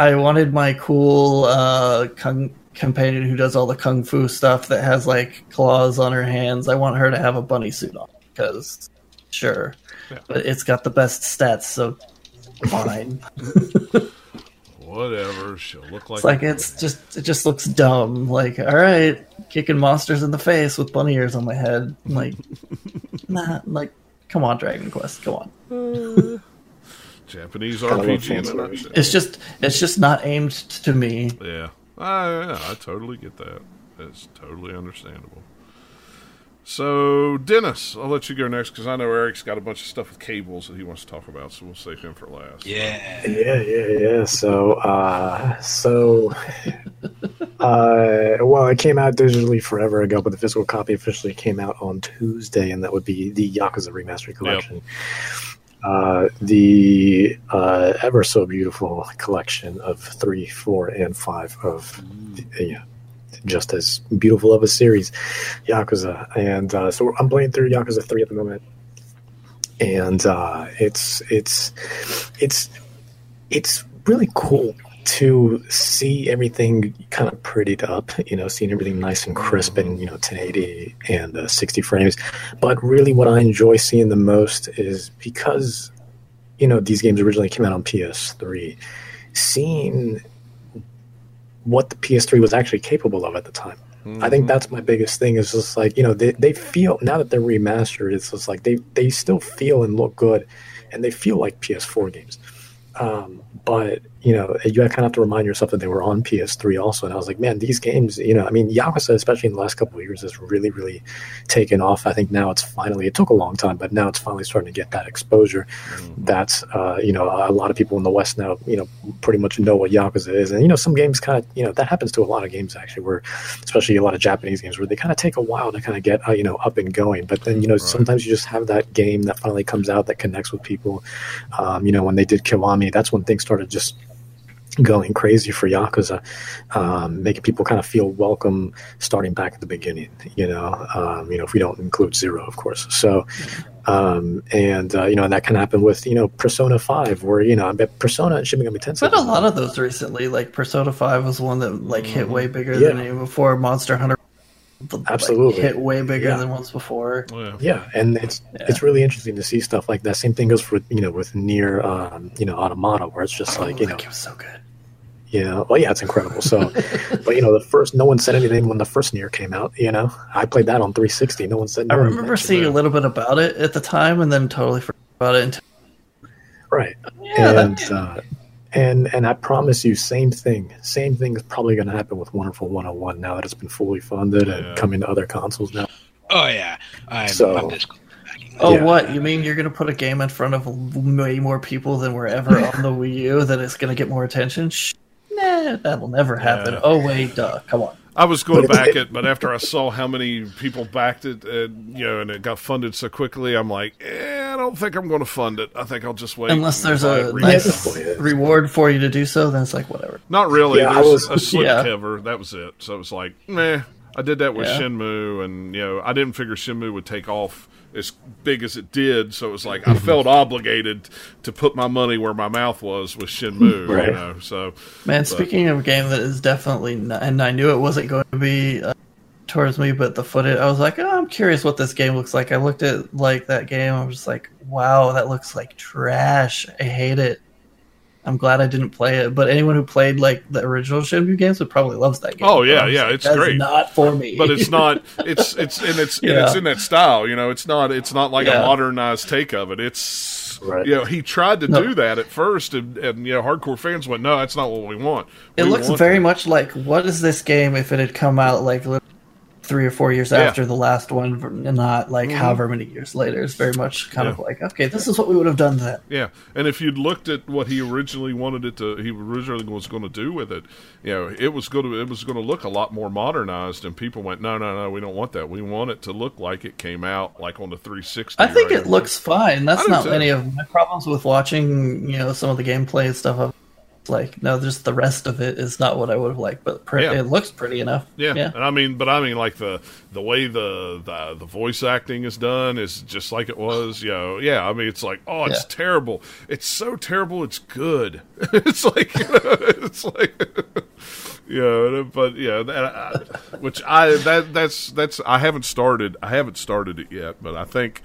I wanted my cool uh, kung companion who does all the kung fu stuff that has like claws on her hands. I want her to have a bunny suit on because, sure, Yeah. but it's got the best stats, so fine. [laughs] Whatever. She'll look like. It's like it's just it just looks dumb. Like, all right, kicking monsters in the face with bunny ears on my head. I'm like, [laughs] nah, like, come on, Dragon Quest, come on. Uh. Japanese Kinda RPG in fancy a movies. nutshell. It's just it's just not aimed to me. Yeah. I, yeah, I totally get that. It's totally understandable. So, Dennis, I'll let you go next because I know Eric's got a bunch of stuff with cables that he wants to talk about, so we'll save him for last. Yeah. Yeah, yeah, yeah. So, uh, so, [laughs] uh, well, it came out digitally forever ago, but the physical copy officially came out on Tuesday, and that would be the Yakuza Remastered Collection. Uh, the uh, ever so beautiful collection of three, four, and five of, the, yeah, just as beautiful of a series, Yakuza. And uh, so I'm playing through Yakuza 3 at the moment. And uh, it's it's it's it's really cool to see everything kind of prettied up, you know, seeing everything nice and crisp and, you know, 1080 and uh, 60 frames. But really, what I enjoy seeing the most is because, you know, these games originally came out on PS3, seeing what the PS3 was actually capable of at the time. I think that's my biggest thing is just like, you know, they, they feel, now that they're remastered, it's just like they, they still feel and look good and they feel like PS4 games. Um, but you know, you kind of have to remind yourself that they were on PS3 also. And I was like, man, these games, you know, I mean, Yakuza, especially in the last couple of years, has really, really taken off. I think now it's finally, it took a long time, but now it's finally starting to get that exposure. Mm-hmm. That's, uh, you know, a lot of people in the West now, you know, pretty much know what Yakuza is. And, you know, some games kind of, you know, that happens to a lot of games actually, where, especially a lot of Japanese games, where they kind of take a while to kind of get, uh, you know, up and going. But then, you know, right. sometimes you just have that game that finally comes out that connects with people. Um, you know, when they did Kiwami, that's when things started just going crazy for Yakuza, um, making people kind of feel welcome starting back at the beginning, you know, um, you know, if we don't include zero, of course. So, um, and, uh, you know, and that can happen with, you know, Persona 5, where, you know, I bet Persona and Shin Megami Tensei. But a lot of those recently, like Persona 5 was one that, like, hit way bigger yeah. than any before. Monster Hunter absolutely like, hit way bigger yeah. than once before. Oh, yeah. yeah, and it's yeah. it's really interesting to see stuff like that. Same thing goes for you know with NieR um, you know Automata, where it's just oh, like you know, was so good. You know, well, yeah, it's incredible. So, [laughs] but you know, the first, no one said anything when the first NieR came out. You know, I played that on 360. No one said. Anything. I remember seeing a little bit about it at the time, and then totally forgot about it. Until... Right, yeah, and uh, and and I promise you, same thing. Same thing is probably going to happen with Wonderful 101 now that it's been fully funded yeah. and coming to other consoles now. Oh yeah, I'm, so. I'm Oh, yeah. what? You mean you're going to put a game in front of way more people than were ever on the [laughs] Wii U that it's going to get more attention? Shh, nah, that'll never happen. Yeah. Oh, wait, duh. Come on. I was going to back it, but after I saw how many people backed it, and, you know, and it got funded so quickly, I'm like, eh, I don't think I'm going to fund it. I think I'll just wait. Unless there's a nice reward for you to do so, then it's like whatever. Not really. Yeah, there's was, a slip yeah. cover. That was it. So it was like, meh. I did that with yeah. Shenmue, and you know, I didn't figure Shenmue would take off as big as it did. So it was like I felt [laughs] obligated to put my money where my mouth was with Shenmue. Right. You know, so man, but. speaking of a game that is definitely, not, and I knew it wasn't going to be uh, towards me, but the footage, I was like, oh, I'm curious what this game looks like. I looked at like that game, I was just like, wow, that looks like trash. I hate it. I'm glad I didn't play it, but anyone who played like the original Shenmue games would probably loves that game. Oh yeah, yeah, it's great. Not for me, but it's [laughs] not. It's it's and it's yeah. and it's in that style. You know, it's not. It's not like yeah. a modernized take of it. It's right. you know he tried to no. do that at first, and, and you know hardcore fans went, no, that's not what we want. We it looks very much like what is this game if it had come out like three or four years yeah. after the last one, and not like mm-hmm. however many years later. It's very much kind yeah. of like, okay, this is what we would have done then. Yeah, and if you'd looked at what he originally wanted it to, he originally was going to do with it, you know, it was going to it was going to look a lot more modernized, and people went, no, no, no, we don't want that. We want it to look like it came out like on the 360. I think right it looks fine. That's not any of my problems with watching, you know, some of the gameplay and stuff like no just the rest of it is not what i would have liked but pre- yeah. it looks pretty enough yeah. yeah and i mean but i mean like the the way the, the the voice acting is done is just like it was you know yeah i mean it's like oh it's yeah. terrible it's so terrible it's good [laughs] it's like [laughs] you know, it's like [laughs] yeah but yeah that, which i that that's that's i haven't started i haven't started it yet but i think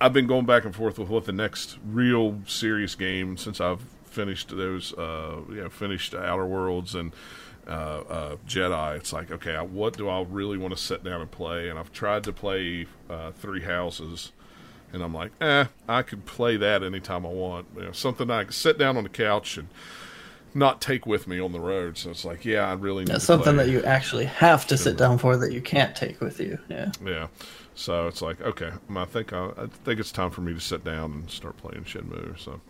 I've been going back and forth with what the next real serious game since I've finished those, uh, you know, finished Outer Worlds and uh, uh, Jedi. It's like, okay, what do I really want to sit down and play? And I've tried to play uh, Three Houses, and I'm like, eh, I could play that anytime I want. You know, something I can sit down on the couch and not take with me on the road. So it's like, yeah, I really need something that you actually have to sit down for that you can't take with you. Yeah. Yeah. So it's like, okay, I think I, I think it's time for me to sit down and start playing Shenmue. So.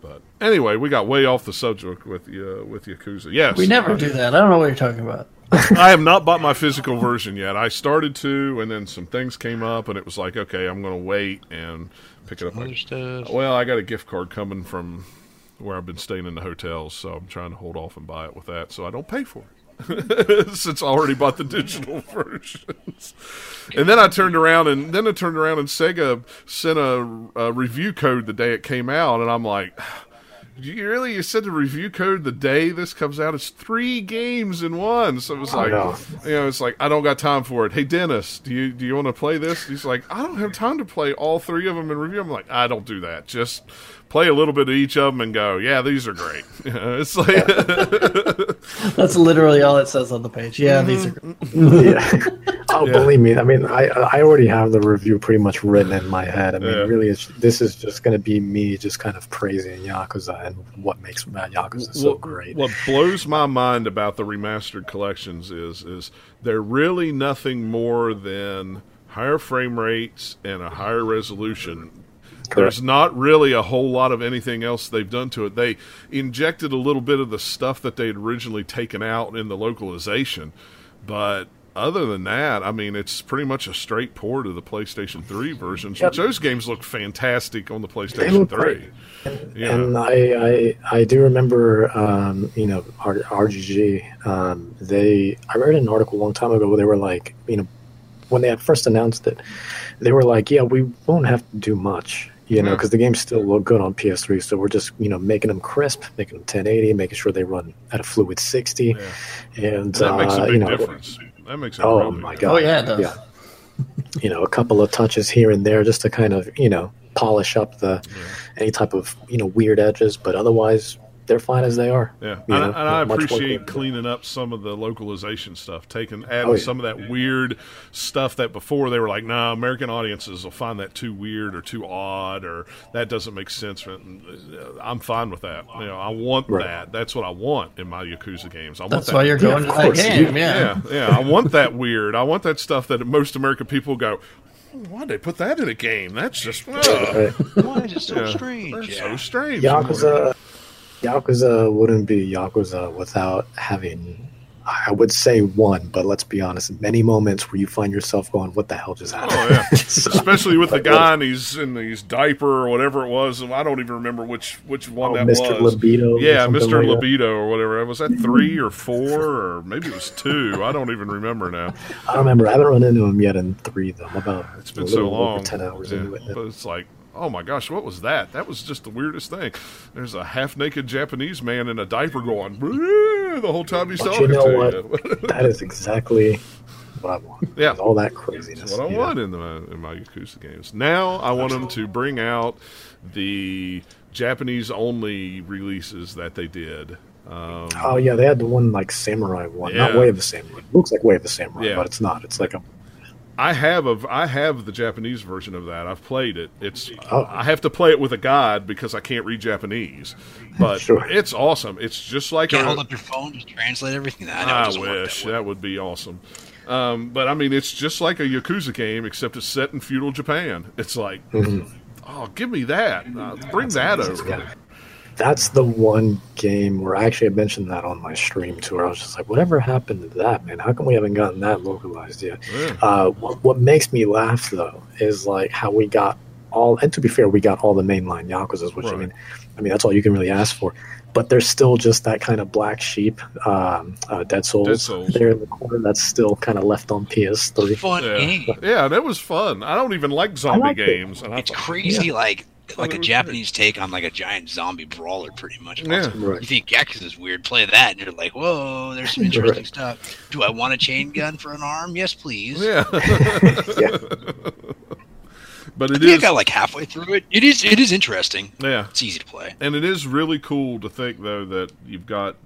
But anyway, we got way off the subject with uh, with Yakuza. Yes, we never do that. I don't know what you're talking about. [laughs] I have not bought my physical version yet. I started to, and then some things came up, and it was like, okay, I'm going to wait and pick it up. Understood. Well, I got a gift card coming from where I've been staying in the hotels, so I'm trying to hold off and buy it with that, so I don't pay for it. [laughs] since I already bought the digital [laughs] versions. And then I turned around and then I turned around and Sega sent a, a review code the day it came out, and I'm like. You really you said the review code the day this comes out? It's three games in one. So it was like, you know, it's like I don't got time for it. Hey Dennis, do you do you want to play this? He's like, I don't have time to play all three of them in review. I'm like, I don't do that. Just play a little bit of each of them and go, yeah, these are great. [laughs] it's like [laughs] That's literally all it says on the page. Yeah, these are. Mm-hmm. Great. yeah. [laughs] Oh, Yeah. believe me. I mean, I I already have the review pretty much written in my head. I mean, Yeah. really, it's, this is just going to be me just kind of praising Yakuza and what makes Yakuza so What- great. What blows my mind about the remastered collections is is they're really nothing more than higher frame rates and a higher resolution. There's not really a whole lot of anything else they've done to it. They injected a little bit of the stuff that they had originally taken out in the localization, but other than that, I mean, it's pretty much a straight port of the PlayStation 3 versions, Yep. which those games look fantastic on the PlayStation 3. great. Yeah. And I, I I do remember, um, you know, R- RGG. Um, they I read an article a long time ago where they were like, you know, when they had first announced it, they were like, yeah, we won't have to do much, you know, Yeah. because the games still look good on PS3. So we're just, you know, making them crisp, making them 1080, making sure they run at a fluid 60, Yeah. and That makes a uh, big you know, difference. That makes a Oh my god! Oh, yeah, it does. Yeah, you know, a couple of touches here and there just to kind of you know polish up the any type of you know weird edges, but otherwise they're fine as they are. Yeah, and, know, and I appreciate cleaning up some of the localization stuff, taking adding Oh, yeah. some of that weird stuff that before they were like, "Nah, American audiences will find that too weird or too odd or that doesn't make sense." Uh, I'm fine with that. You know, I want Right. that. That's what I want in my Yakuza games. I want That's that. why you're going of to that game. Yeah. yeah, yeah. I want that weird. I want that stuff that most American people go. Why'd they put that in a game? That's just ugh, Right. Why is it so yeah, strange? Yeah. so strange. Yakuza, Yakuza wouldn't be Yakuza without having, I would say one, but let's be honest, many moments where you find yourself going, "What the hell just oh, happened?" Oh yeah, [laughs] So- especially with the guy and he's in his diaper or whatever it was. I don't even remember which which one Oh, that was. Mr. was. Libido. yeah, Mr. like that. Libido or whatever. Was that three or four or maybe it was two? I don't even remember now. I don't remember. I haven't run into him yet in three though. I'm about It's been so long. ten hours Yeah, into it. But it's like, oh my gosh, what was that? That was just the weirdest thing. There's a half naked Japanese man in a diaper going the whole time he's But talking you know to what? [laughs] you. That is exactly what I want. Yeah. all that craziness. That's what I know? want in, the, in my Yakuza games. Now I want them to bring out the Japanese only releases that they did. Um, Oh yeah, they had the one like samurai one, not Way of the Samurai. looks like Way of the Samurai, Yeah. but it's not. It's like a I have a I have the Japanese version of that. I've played it. It's Oh. I have to play it with a guide because I can't read Japanese. But Sure. it's awesome. It's just like Can't a, hold up your phone to translate everything. I, know I wish that that would be awesome. Um, but I mean, it's just like a Yakuza game, except it's set in feudal Japan. It's like, oh, give me that. Uh, bring that over. Yeah. That's the one game where actually I mentioned that on my stream too. Where I was just like, "Whatever happened to that, man? How come we haven't gotten that localized yet?" Yeah. Uh, what, what makes me laugh though is like how we got all. And to be fair, we got all the mainline Yakuza's, which I mean, I mean that's all you can really ask for. But there's still just that kind of black sheep, um, uh, Dead Souls, Dead Souls. there in the corner that's still kind of left on PS3. Fun Yeah. game. Yeah, that was fun. I don't even like zombie like it. games. And I It's thought, crazy, like like a Japanese take on like a giant zombie brawler, pretty much. Yeah. Right. You think Yakuza is weird? Play that, and you're like, "Whoa, there's some [laughs] interesting Right. stuff." Do I want a chain gun for an arm? Yes, please. Yeah. [laughs] Yeah. [laughs] but I it think I got like halfway through it. It is. It is interesting. Yeah. It's easy to play. And it is really cool to think though that you've got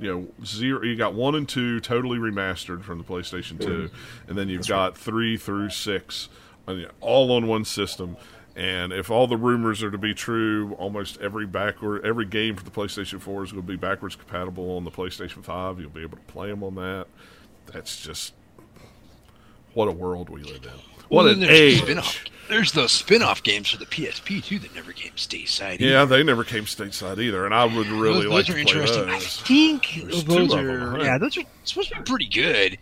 you know zero you got one and two totally remastered from the PlayStation 2 and then you've got 3 through 6 uh, you know, all on one system and if all the rumors are to be true almost every backward every game for the PlayStation 4 is going to be backwards compatible on the PlayStation 5 you'll be able to play them on that that's just what a world we live in what Well, an then there's age The spin-off. There's those spin-off games for the PSP too that never came stateside. yeah they never came stateside either and I would really those, like those are interesting. I think There's those are them, yeah, those are supposed to be pretty good.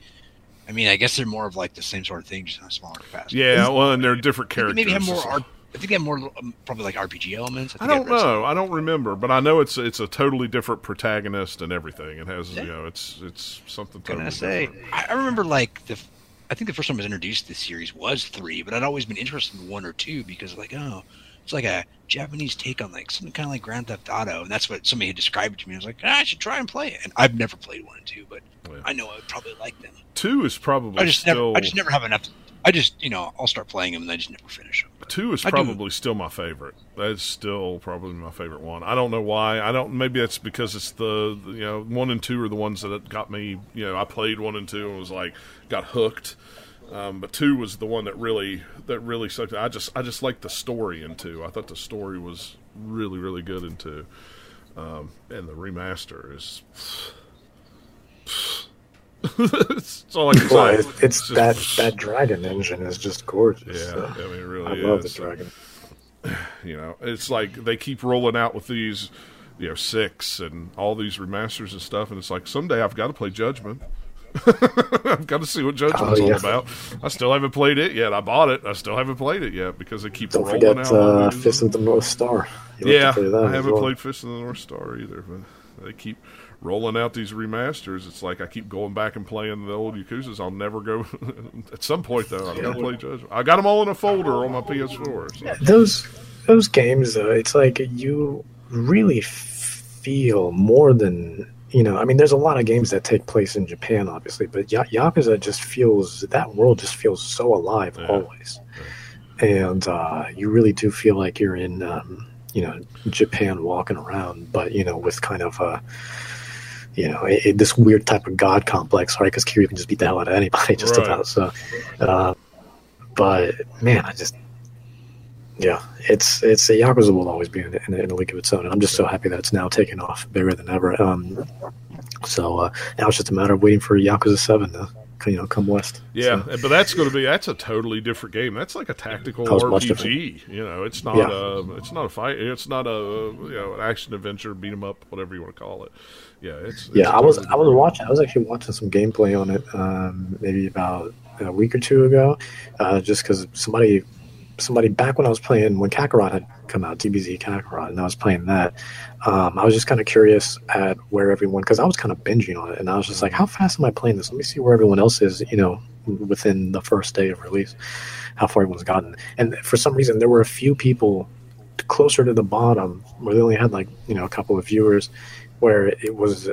I mean, I guess they're more of like the same sort of thing, just on a smaller capacity. Yeah, well, and they're different characters. maybe have more. R- I think they have more um, probably like RPG elements. I think don't know. I don't remember, but I know it's it's a totally different protagonist and everything. It has Yeah. you know it's it's something Can I say? different. I I remember like the. I think the first time I was introduced to the series was three, but I'd always been interested in one or two because like oh, it's like a Japanese take on like something kind of like Grand Theft Auto, and that's what somebody had described it to me. I was like, ah, I should try and play it, and I've never played one and two, but Yeah. I know I would probably like them. Two is probably I just still never, I just never have enough. I just you know I'll start playing them and I just never finish them. Two is probably still my favorite. That's still probably my favorite one. I don't know why. I don't. Maybe that's because it's the you know one and two are the ones that got me. You know, I played one and two and was like got hooked. Um, but two was the one that really that really sucked. I just I just liked the story in two. I thought the story was really really good in two. Um, and the remaster is. That's all I can Well, say. it's, it's just- that that dragon engine is just gorgeous. Yeah, so I mean, really I is. love the dragon. [sighs] You know, it's like they keep rolling out with these, you know, six and all these remasters and stuff, and it's like someday I've got to play Judgment. [laughs] I've got to see what Judgment's Oh, yeah. all about. I still haven't played it yet. I bought it. I still haven't played it yet because they keep Don't rolling forget out. uh, Fist of the North Star. You yeah, I haven't well. played Fist of the North Star either, but they keep rolling out these remasters. It's like I keep going back and playing the old Yakuza's. I'll never go. [laughs] At some point, though, I'm gonna play Judgment. I got them all in a folder on my PS4. So. those those games uh, it's like you really feel more than you know i mean there's a lot of games that take place in japan obviously but Ya- yakuza just feels that world just feels so alive Yeah. always and uh, you really do feel like you're in um, you know japan walking around but you know with kind of a you know a, a- this weird type of god complex right because kiryu can just beat the hell out of anybody [laughs] just Right. about so uh, but man i just yeah, it's it's Yakuza will always be in, in, in a league of its own, and I'm just so happy that it's now taken off bigger than ever. Um, so uh, now it's just a matter of waiting for Yakuza Seven to you know come west. Yeah, So, but that's going to be that's a totally different game. That's like a tactical That was much RPG. You know, it's not Yeah. a it's not a fight. It's not a you know an action adventure, beat 'em up, whatever you want to call it. Yeah, it's, it's yeah, I was I was watching. I was actually watching some gameplay on it, um, maybe about a week or two ago, uh, just because somebody somebody back when I was playing when Kakarot had come out, DBZ Kakarot, and I was playing that. Um, I was just kind of curious at where everyone because I was kind of binging on it, and I was just like, how fast am I playing this? Let me see where everyone else is. You know, within the first day of release, how far everyone's gotten. And for some reason, there were a few people closer to the bottom where they only had like you know a couple of viewers, where it was.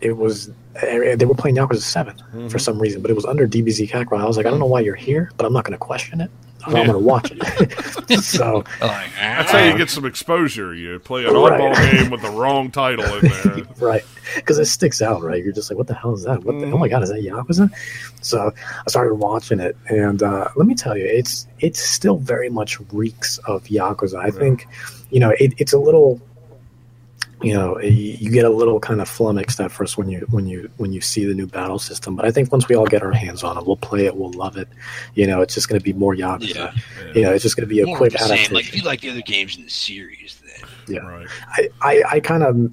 It was they were playing Yakuza 7 for Mhm. some reason, but it was under DBZ Kakarot. I was like, I don't know why you're here, but I'm not going to question it. I'm Yeah. going to watch it. [laughs] so [laughs] Like, That's how you get some exposure. You play an Right. oddball game with the wrong title in there. [laughs] right because it sticks out right you're just like what the hell is that what the, oh my god is that yakuza so i started watching it and uh, let me tell you it's it still very much reeks of yakuza i Yeah. think you know it, it's a little you know you, you get a little kind of flummoxed at first when you when you when you see the new battle system but i think once we all get our hands on it we'll play it we'll love it you know it's just going to be more yakuza Yeah. Yeah, you know it's just going to be a More quick of the same. adaptation Like if you like the other games in the series, then yeah right. I, I, I kind of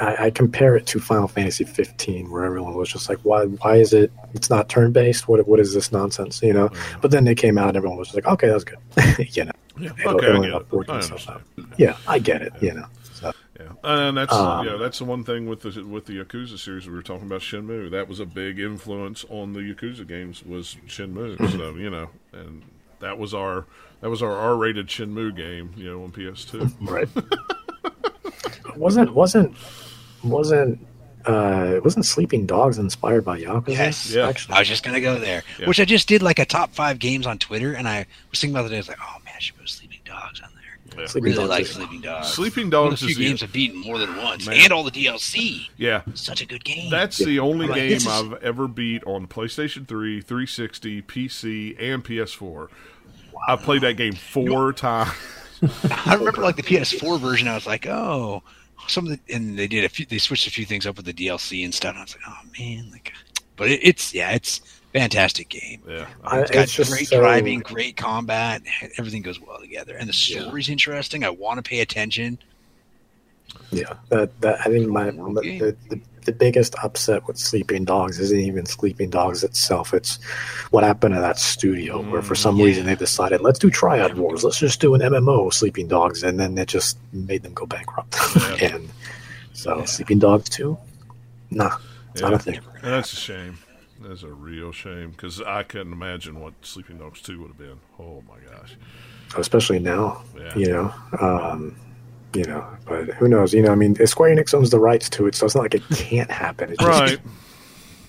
I, I compare it to Final Fantasy 15, where everyone was just like, "Why? Why is it? It's not turn based. What? What is this nonsense?" You know. Yeah. But then they came out, and everyone was just like, "Okay, that's good." [laughs] you know. Yeah, okay, I it'll get it. I. Yeah, I get it. You know. So, Yeah, and that's Um, yeah, that's the one thing with the with the Yakuza series we were talking about Shenmue. That was a big influence on the Yakuza games was Shenmue. [laughs] so you know, and that was our that was our R-rated Shenmue game. You know, on PS2. right. [laughs] wasn't wasn't wasn't uh it wasn't Sleeping Dogs inspired by Yakuza? Yes. Yeah. Actually, I was just gonna go there. Yeah. Which I just did like a top five games on Twitter, and I was thinking about the day. I was like, oh man, I should put Sleeping Dogs on there. Yeah. Sleeping really Dogs like Sleeping Dogs. Sleeping One of Dogs the is games I've beaten more than once, Man. and all the DLC. yeah. Such a good game. That's the only Like, game is- I've ever beat on PlayStation 3, 360, PC, and PS4. I've played that game four times. [laughs] I remember like the PS4 version. I was like, oh, some of the, and they did a few. They switched a few things up with the DLC and stuff. And I was like, oh man, like, but it, it's yeah, it's fantastic game. Yeah, I- It's got it's just great so- driving, great combat. Everything goes well together, and the story's interesting. I want to pay attention. Yeah, that that I think my the, the, the biggest upset with Sleeping Dogs isn't even Sleeping Dogs itself. It's what happened to that studio where for some Mm, reason they decided let's do Triad Wars, let's just do an MMO Sleeping Dogs, and then it just made them go bankrupt. Yeah. [laughs] and so Yeah. Sleeping Dogs two, nah, it's not a thing. That's a shame. That's a real shame because I couldn't imagine what Sleeping Dogs 2 would have been. Oh my gosh. especially now. Yeah. You know, um, you know, but who knows? You know, I mean, Square Enix owns the rights to it, so it's not like it can't happen. It's just, Right.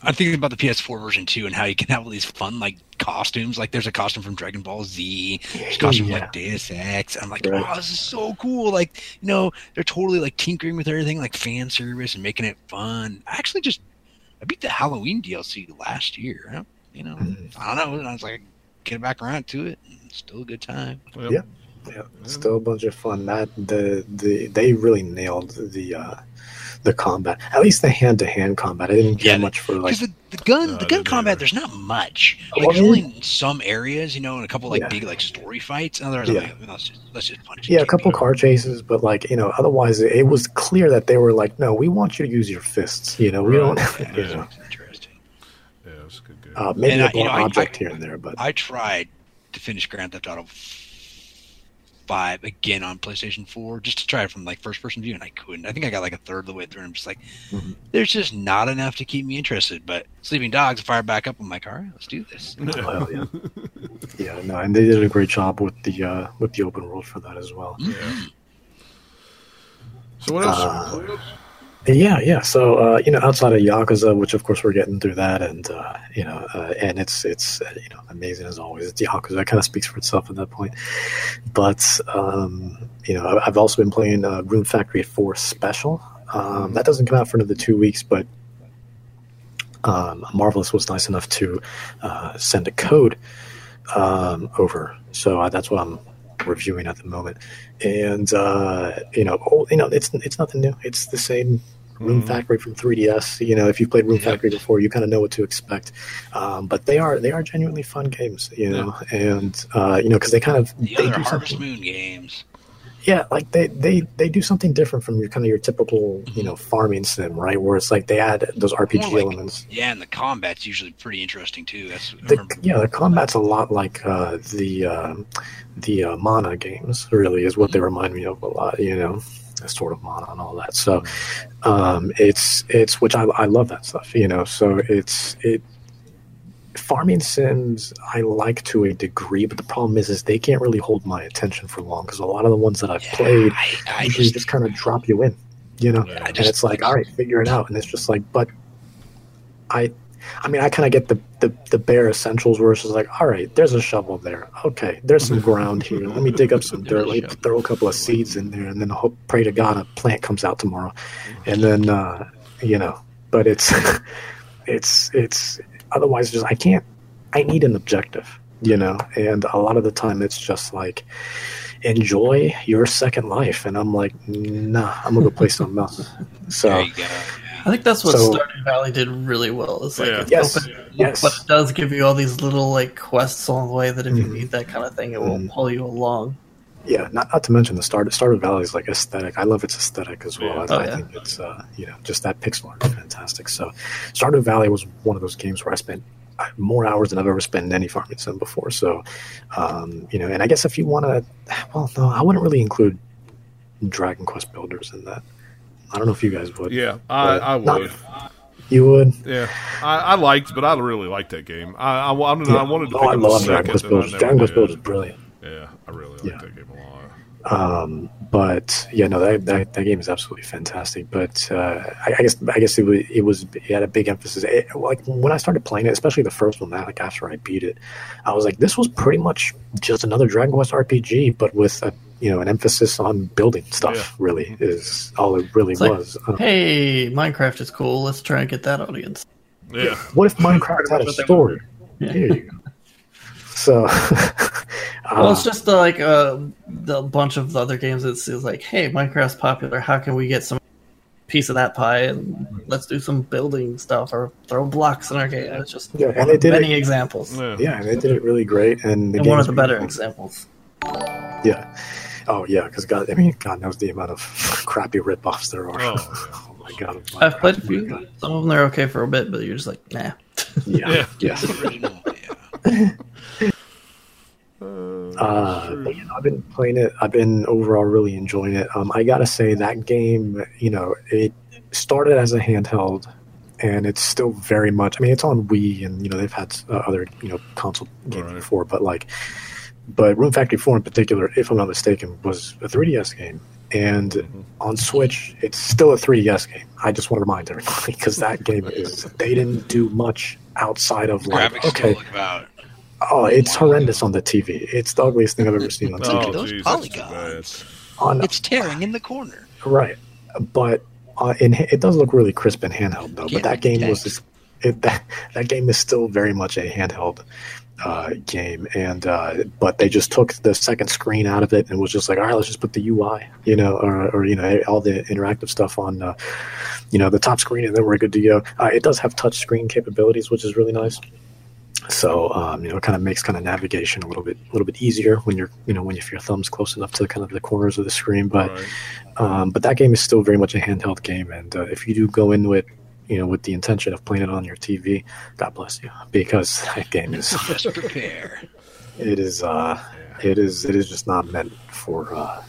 I'm thinking about the PS4 version too, and how you can have all these fun like costumes. Like there's a costume from Dragon Ball Z, there's a costume from Yeah. like Deus Ex. I'm like, Right. oh, this is so cool. Like, you know, they're totally like tinkering with everything, like fan service and making it fun. I actually just I beat the Halloween DLC last year. I You know, Mhm. I don't know. And I was like, get back around to it. and it's Still a good time. Yep. Yeah. Yeah, still a bunch of fun. That the the they really nailed the uh, the combat. At least the hand to hand combat. I didn't care Yeah, much for like Because the, the gun, No, the gun didn't combat, either. there's not much. Oh, Like really? only in some areas, you know, and a couple like Yeah. big like story fights. Otherwise, Yeah. like, let's just let's just punch. yeah, a couple car chases, but like you know, otherwise it, it was clear that they were like, no, we want you to use your fists. You know, we Right. don't. you Yeah, [laughs] know, interesting. Yeah, it's a good game. uh, maybe And a I- you know, blunt I- object I- here and there, but I tried to finish Grand Theft Auto Five again on PlayStation Four just to try it from like first person view, and I couldn't. I think I got like a third of the way through, and I'm just like, Mhm. there's just not enough to keep me interested. But Sleeping Dogs, fire back up. I'm like, all right, let's do this. [laughs] well, yeah, [laughs] yeah, no, and they did a great job with the uh, with the open world for that as well. Mhm. So what else? Uh, What else? Yeah, yeah. So uh, you know, outside of Yakuza, which of course we're getting through that, and uh, you know, uh, and it's it's uh, you know amazing as always. It's Yakuza. That kind of speaks for itself at that point. But um, you know, I've also been playing uh, Rune Factory Four Special. Um, that doesn't come out for another two weeks, but um, Marvelous was nice enough to uh, send a code um, over, so that's what I'm reviewing at the moment. And uh, you know, oh, you know, it's it's nothing new. It's the same Rune Mhm. Factory from 3DS. You know, if you've played Rune Yep. Factory before, you kind of know what to expect. Um, but they are they are genuinely fun games. You know, and uh, you know because they kind of The they other do Harvest something. Moon games. Yeah, like they, they they do something different from your kind of your typical you Mhm. know farming sim, right? Where it's like they add those RPG like- elements. Yeah, and the combat's usually pretty interesting too. That's The, yeah, the combat's a lot like uh, the um, the uh, Mana games. Really, is what they remind me of a lot. You know, sort of Mana and all that. So um, it's it's which I, I love that stuff. You know, so it's it farming sims I like to a degree, but the problem is is they can't really hold my attention for long because a lot of the ones that I've Yeah, played I, I usually just, just kind of drop you in. You know, Yeah. And just it's like all right figure it out and it's just like but i i mean i kind of get the, the the bare essentials where it's just like all right there's a shovel there. Okay there's some ground [laughs] here. Let me dig up some dirt. let me throw a couple of seeds in there and then hope pray to god a plant comes out tomorrow. And then uh you know but it's [laughs] it's it's otherwise just i can't i need an objective you know? And a lot of the time it's just like enjoy your second life. And i'm like nah i'm gonna go play something else. [laughs] So there you go. I think that's what So- Stardew Valley did really well. It's like Yeah. it's Yes. open, Yes. but it does give you all these little like quests along the way that if you Mhm. need that kind of thing, it will Mhm. pull you along. Yeah, not, not to mention the Star Stardew Valley is like aesthetic. I love its aesthetic as well. Yeah. I, Oh, I yeah. think it's uh, you know just that pixel art is fantastic. So Stardew Valley was one of those games where I spent uh, more hours than I've ever spent in any farming sim before. So um, you know, and I guess if you want to, well, no, I wouldn't really include Dragon Quest builders in that. I don't know if you guys would. Yeah, I, I not- would. You would. Yeah, I, I liked, but I really liked that game. I, I, I, know, I wanted to oh, I love Dragon Quest builders. Dragon Quest builders is brilliant. Yeah, I really liked Yeah. that game a lot. Um, but yeah, no, that, that that game is absolutely fantastic. But uh, I, I guess I guess it was it was it had a big emphasis. It, like when I started playing it, especially the first one, like after I beat it, I was like, this was pretty much just another Dragon Quest RPG, but with a you know an emphasis on building stuff. Yeah. Really is all it really It's like, was. Uh, Hey, Minecraft is cool. Let's try and get that audience. Yeah, what if Minecraft had a much what they story? Yeah. Here you go. So, [laughs] Well, uh, it's just uh, like uh, the bunch of other games. It's, it's like, hey, Minecraft's popular. How can we get some piece of that pie and let's do some building stuff or throw blocks in our game? It's just Yeah, and they did many it- examples. yeah, yeah, and they did it really great. And, the and one of the better beautiful. examples. Yeah. Oh yeah, because God, I mean, God knows the amount of [laughs] crappy ripoffs there are. Oh, [laughs] Oh, my God. of I've played a Minecraft. few. Some of them are okay for a bit, but you're just like, nah. Yeah. Yeah. Yeah. Original, yeah. [laughs] Uh, but, you know, I've been playing it. I've been overall really enjoying it. Um, I gotta say that game, you know, it started as a handheld, and it's still very much. I mean, it's on Wii, and you know they've had uh, other you know console games Right. before, but like, but Rune Factory Four in particular, if I'm not mistaken, was a 3DS game, and Mhm. on Switch, it's still a 3DS game. I just want to remind everybody because that [laughs] game is they didn't do much outside of like Graphics okay, still about. oh, it's horrendous on the TV. It's the ugliest thing I've ever seen on Look TV. at those geez, polygons. On It's tearing in the corner. right, but uh, in, it does look really crisp in handheld though. Can't but that read the game was text. it, [laughs] that that game is still very much a handheld uh, game, and uh, but they just took the second screen out of it and was just like, all right, let's just put the UI, you know, or, or you know, all the interactive stuff on, uh, you know, the top screen, and then we're good to go. Uh, it does have touch screen capabilities, which is really nice. So um, you know, it kind of makes kind of navigation a little bit a little bit easier when you're you know when if your thumb's close enough to kind of the corners of the screen. But Right. um, but that game is still very much a handheld game, and uh, if you do go into it, you know, with the intention of playing it on your TV, God bless you, because [laughs] that game is [laughs] Just prepare. it is uh, it is it is just not meant for. Uh,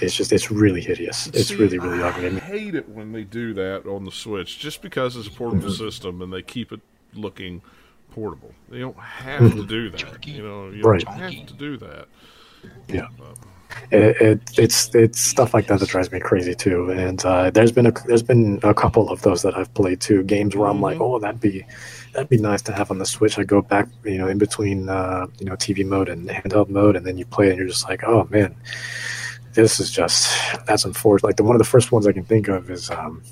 it's just it's really hideous. It's See, really really I ugly. I hate it when they do that on the Switch, just because it's a portable Mm-hmm. system and they keep it looking portable. They don't have to do that. You know, you Mm-hmm. Right. don't have to do that. Yeah. It, it, it's it's stuff like that that drives me crazy too. And uh, there's been a there's been a couple of those that I've played too. Games where I'm like, oh, that'd be that'd be nice to have on the Switch. I go back, you know, in between uh, you know TV mode and handheld mode, and then you play, it and you're just like, oh man, this is just that's unfortunate. Like the one of the first ones I can think of is um,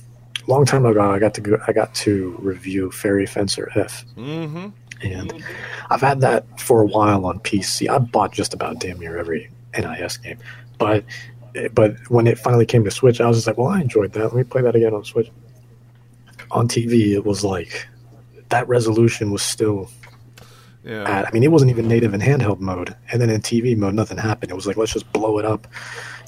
a long time ago. I got to go, I got to review Fairy Fencer F Mm-hmm. and I've had that for a while on PC. I bought just about damn near every NIS game, but but when it finally came to Switch, I was just like, well, I enjoyed that. Let me play that again on Switch. On TV, it was like that resolution was still Yeah. at. I mean, it wasn't even native in handheld mode, and then in TV mode, nothing happened. It was like let's just blow it up,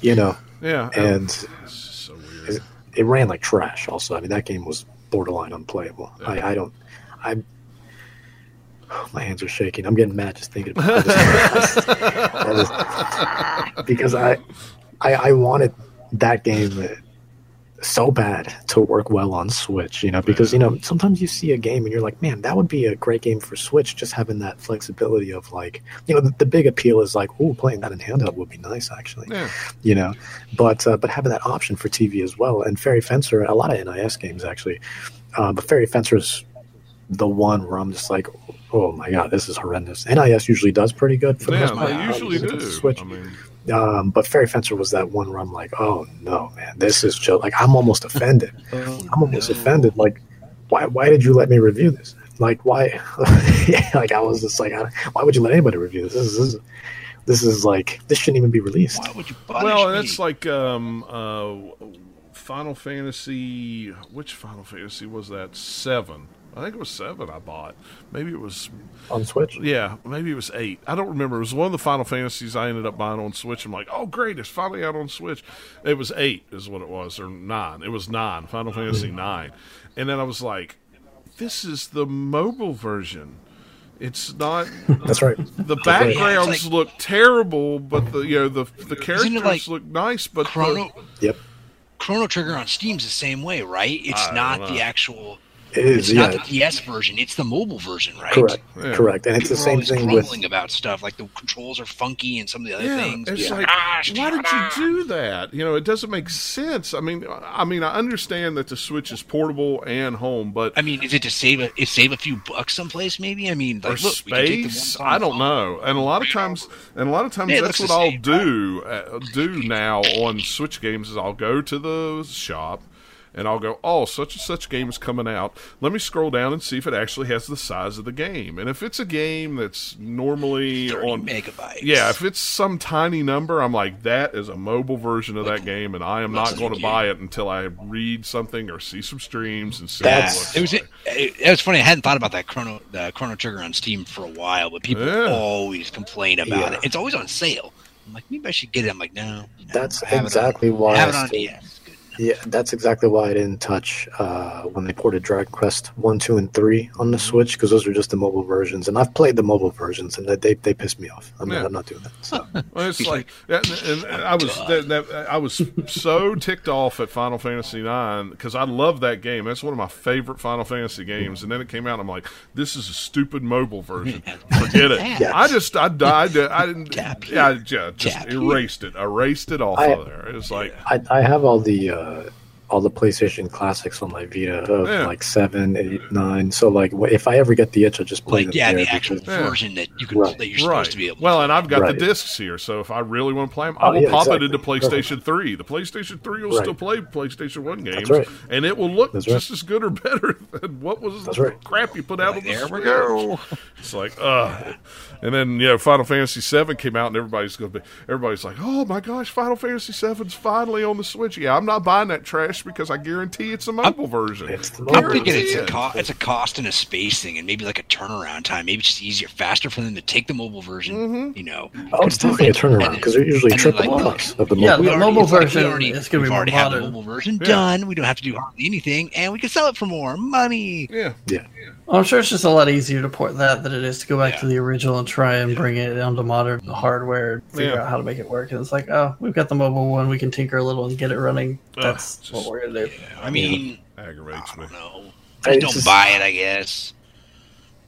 you know. yeah. And it's so weird. it ran like trash. Also, I mean, that game was borderline unplayable. I, I don't. I. [sighs] My hands are shaking. I'm getting mad just thinking about this. [laughs] Is- because I, I, I wanted that game so bad to work well on Switch. You know, because you know sometimes you see a game and you're like, man, that would be a great game for Switch. Just having that flexibility of like, you know, the, the big appeal is like, oh, playing that in handheld would be nice actually Yeah. you know but uh, but having that option for tv as well and fairy fencer a lot of nis games actually uh, but fairy Fencer is the one where i'm just like oh my god this is horrendous nis usually does pretty good for the Yeah, most part they usually when do. switch I mean, um, but fairy fencer was that one where i'm like oh no man this is just like i'm almost offended [laughs] i'm almost offended like why why did you let me review this like why [laughs] like i was just like why would you let anybody review this this is, this is this is like this shouldn't even be released Why would you punish well, me? that's like um, uh, Final Fantasy. Which Final Fantasy was that? Seven. I think it was seven. I bought. Maybe it was. on switch Yeah, maybe it was eight. I don't remember. It was one of the Final Fantasies I ended up buying on Switch. I'm like, oh great, it's finally out on Switch. It was eight, is what it was, or nine. It was nine. Final Fantasy hmm. nine. And then I was like, this is the mobile version. It's not. [laughs] that's right The right. backgrounds It's like- look terrible, but the you know the the characters like look nice, but the- Chrono yep Chrono Trigger on Steam's the same way, right? It's I not the actual. It is, It's yeah. not the DS version. It's the mobile version, right? correct, Yeah. correct, and it's People the same always thing with. grumbling about stuff like the controls are funky and some of the other yeah, things. it's Yeah. like, Ah, why did you do that? You know, it doesn't make sense. I mean, I mean, I understand that the Switch is portable and home, but I mean, is it to save a save a few bucks someplace? Maybe. I mean, or like, look, we take the space. I don't phone. know. And a lot of times, and a lot of times, Yeah, that's what I'll same, do. Uh, do now on Switch games is I'll go to the shop. And I'll go, oh, such and such game is coming out. Let me scroll down and see if it actually has the size of the game. And if it's a game that's normally 30 on megabytes. Yeah, if it's some tiny number, I'm like, that is a mobile version of that game, and I am not going to buy it until I read something or see some streams and see That's- what It was it, it, was funny. I hadn't thought about that Chrono the Chrono Trigger on Steam for a while, but people Yeah. always complain about Yeah. it. It's always on sale. I'm like, maybe I should get it. I'm like, no. no, That's have it on- exactly why Have it on DS. Good enough. Yeah, that's exactly why I didn't touch uh, when they ported Dragon Quest one, two, and three on the Switch because those are just the mobile versions, and I've played the mobile versions, and they they, they pissed me off. I'm, Yeah. not, I'm not doing that. So Well, it's [laughs] like, yeah, and, and I was that, that, I was so ticked off at Final Fantasy IX because I love that game. That's one of my favorite Final Fantasy games. And then it came out, and I'm like, this is a stupid mobile version. [laughs] Forget it. Yes. I just I died. I didn't. Tap Yeah, I just Tap erased it. Erased it off I- of there. It was like, I, I have all the uh, all the PlayStation classics on my Vita of Yeah. like seven, eight, nine. So like if I ever get the itch, I just play Like yeah, the actual because- Yeah. version that you can Right. that you're supposed right. to be able. Well, and I've got Right. the discs here, so if I really want to play them, I Oh, will yeah, pop exactly. it into PlayStation Three. The PlayStation Three will Right. still play PlayStation One games, right. and it will look That's right. just as good or [laughs] better than what was That's the right. crap you put out Like, on the there we go. It's like, uh and then you know, Final Fantasy VII came out, and everybody's going to be, everybody's like, oh my gosh, Final Fantasy VII's finally on the Switch. Yeah, I'm not buying that trash because I guarantee it's a mobile version. It's the I'm mobile thinking it's a co- it's a cost and a space thing, and maybe like a turnaround time. Maybe it's just easier, faster for them to take the mobile version. Mm-hmm. You know, Oh, it's definitely a turnaround because they're usually triple like, plus of the Yeah, mobile. the already- mobile it's like version already- is gonna be we've more already have the mobile version Yeah. done. We don't have to do hardly anything, and we can sell it for more money. yeah, Yeah, I'm sure it's just a lot easier to port that than it is to go back Yeah. to the original and try and bring it onto modern hardware, figure Yeah. out how to make it work. And it's like, oh, we've got the mobile one, we can tinker a little and get it running. Ugh, That's just- what we're gonna do. I mean, aggravates I me. don't know. I Just don't just- buy it, I guess.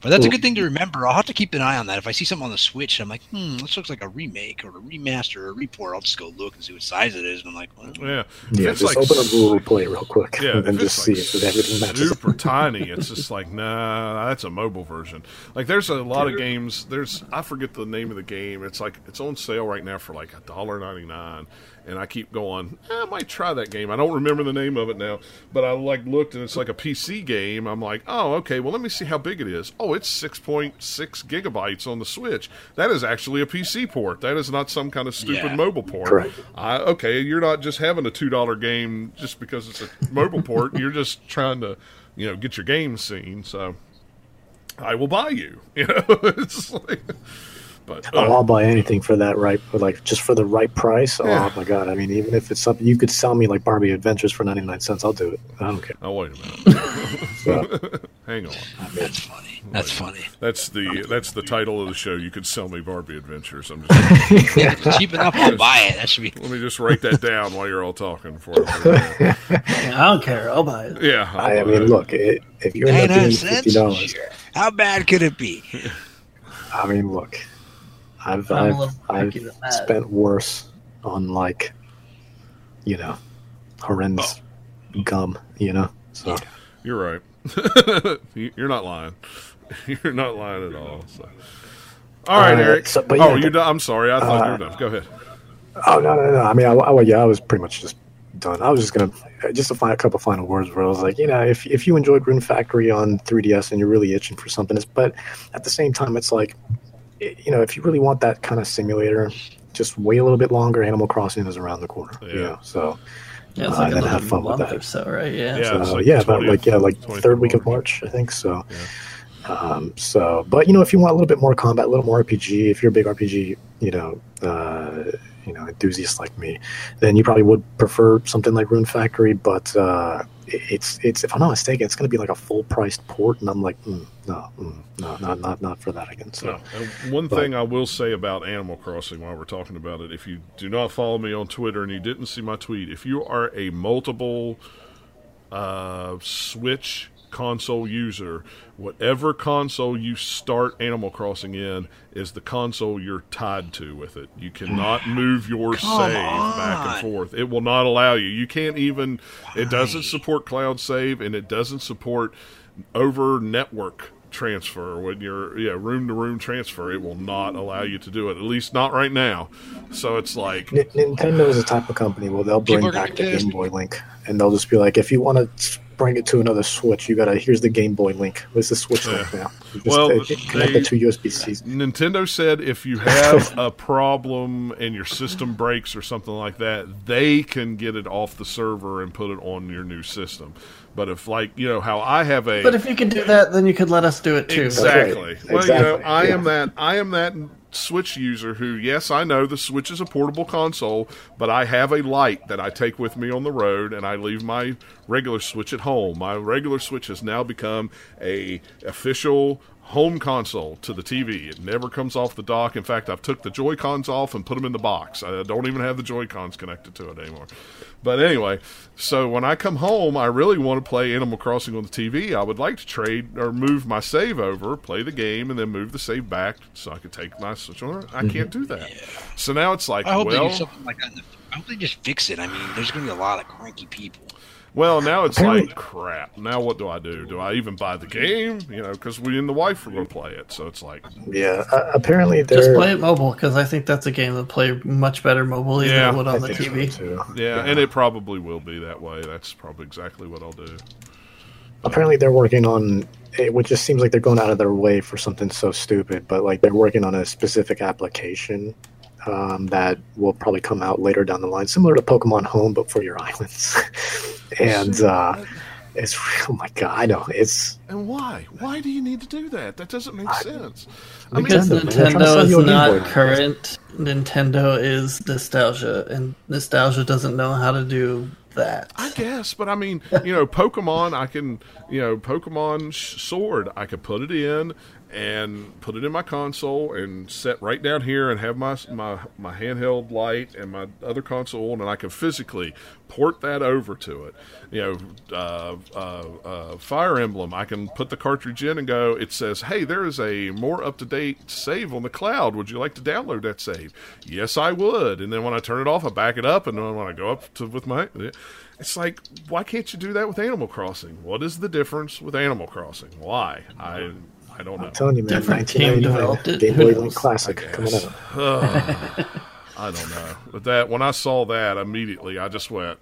But that's a good thing to remember. I'll have to keep an eye on that. If I see something on the Switch, I'm like, hmm, this looks like a remake or a remaster or a report. I'll just go look and see what size it is. And I'm like, well, Yeah, yeah. If Just open up Google Play real quick Yeah, and then just it's see if everything matches. super [laughs] tiny. It's just like nah, that's a mobile version. Like there's a lot of games. There's I forget the name of the game. It's like it's on sale right now for like a dollar ninety nine. And I keep going. "Eh, I might try that game. I don't remember the name of it now, but I like looked and it's like a PC game. I'm like, oh, okay. Well, let me see how big it is. Oh, it's six point six gigabytes on the Switch. That is actually a PC port. That is not some kind of stupid Yeah. mobile port. Correct. I, okay, you're not just having a two dollar game just because it's a mobile port. You're just trying to, you know, get your game seen. So I will buy you. [laughs] You know, it's like, but Oh, uh, I'll buy anything for that right, but like just for the right price. Oh, Yeah. my god! I mean, even if it's something you could sell me like Barbie Adventures for ninety nine cents, I'll do it. I don't care. oh wait a minute, [laughs] So, [laughs] hang on. that's funny. That's funny. That's the that's the title of the show. You could sell me Barbie Adventures. I'm just, [laughs] Yeah, cheap enough, I'll buy it. That should be. let me just write that down while you're all talking. For yeah, Yeah, I don't care. I'll buy it. yeah I'll I, I mean, it. look, it, if you're not 99 doing cents? fifty dollars, Sure. How bad could it be? I mean, look, I've I'm a I've, I've picky than that. spent worse on like, you know, horrendous gum. You know, so You're right. [laughs] You- you're not lying. [laughs] You're not lying at all. So. All right, Uh, Eric. so- but oh, you're the- done. I'm sorry. I thought you were uh, done. Go ahead. Oh no, no, no. I mean, I, I, yeah, I was pretty much just done. I was just gonna just to find a couple final words where I was like, you know, if if you enjoyed Rune Factory on 3DS and you're really itching for something, it's, but at the same time, it's like, i- you know, if you really want that kind of simulator, just wait a little bit longer. Animal Crossing is around the corner. You Yeah. know, so Yeah, it's Uh, like and then have fun with month that. or so, right? Yeah. Yeah. so like yeah, the about like yeah, like third week of March. March, I think. So, um, so, but you know, if you want a little bit more combat, a little more RPG, if you're a big RPG, you know, uh, you know, enthusiast like me, then you probably would prefer something like Rune Factory. But uh, it's it's if I'm not mistaken, it's going to be like a full priced port, and I'm like, mm, no, mm, no, not not not for that again. So. No. One but- thing I will say about Animal Crossing while we're talking about it, if you do not follow me on Twitter and you didn't see my tweet, if you are a multiple uh, Switch console user, whatever console you start Animal Crossing in is the console you're tied to with it. You cannot [sighs] move your Come save back and forth. It will not allow you. You can't even. It doesn't support cloud save and it doesn't support over network transfer when you're yeah room to room transfer it will not allow you to do it at least not right now so it's like Nintendo is a type of company. Well, they'll bring People are gonna back the be. Game Boy Link, and they'll just be like, if you want to bring it to another Switch, you gotta. Here's the Game Boy Link. Where's the Switch Yeah. link now? You just, Well, uh, connect they- it to USB Cs. Nintendo said if you have [laughs] a problem and your system breaks or something like that, they can get it off the server and put it on your new system. But if, like, you know, how I have a But if you could do that, then you could let us do it too. exactly, right. well, you know, Exactly, I am that I am that Switch user who, yes, I know the Switch is a portable console, but I have a light that I take with me on the road, and I leave my regular Switch at home. My regular Switch has now become a official home console to the TV. It never comes off the dock. In fact, I've took the Joy Cons off and put them in the box. I don't even have the Joy Cons connected to it anymore. But anyway, so when I come home, I really want to play Animal Crossing on the TV. I would like to trade or move my save over, play the game, and then move the save back so I could take my Switch on. I can't mm-hmm. do that. So now it's like, I hope they well, do something like that. I hope they just fix it. I mean, there's going to be a lot of cranky people. Well, now it's Apparently- like crap. Now what do I do? Do I even buy the game? You know, because we and the wife are going to play it. So it's like, Yeah, uh, apparently Just they're. play it mobile because I think that's a game that play much better mobily Yeah, than it would I on the think so, TV. too. yeah, and it probably will be that way. That's probably exactly what I'll do. apparently they're working on it, which just seems like they're going out of their way for something so stupid. But like they're working on a specific application um, that will probably come out later down the line, similar to Pokemon Home, but for your [laughs] islands. and uh, it's [laughs] oh my god, I know it's And why? Why do you need to do that? That doesn't make sense. Because Nintendo, man, they're trying to Nintendo is you a Game Boy not current. Nintendo is nostalgia, and nostalgia doesn't know how to do that. I guess, but I mean, you know, Pokemon, I can, you know, Pokemon Sword, I could put it in and put it in my console and set right down here and have my my my handheld light and my other console on, and I can physically port that over to it. You know, uh, uh, uh, Fire Emblem, I can put the cartridge in and go. It says, "Hey, there is a more up to date save on the cloud. Would you like to download that save?" Yes, I would. And then when I turn it off, I back it up, and then when I go up to with my it's like, why can't you do that with Animal Crossing? What is the difference with Animal Crossing? Why? I I don't know. I'm telling you, man. Different team developed it. Game Boy? Link Classic coming out. I don't know. But that when I saw that immediately, I just went,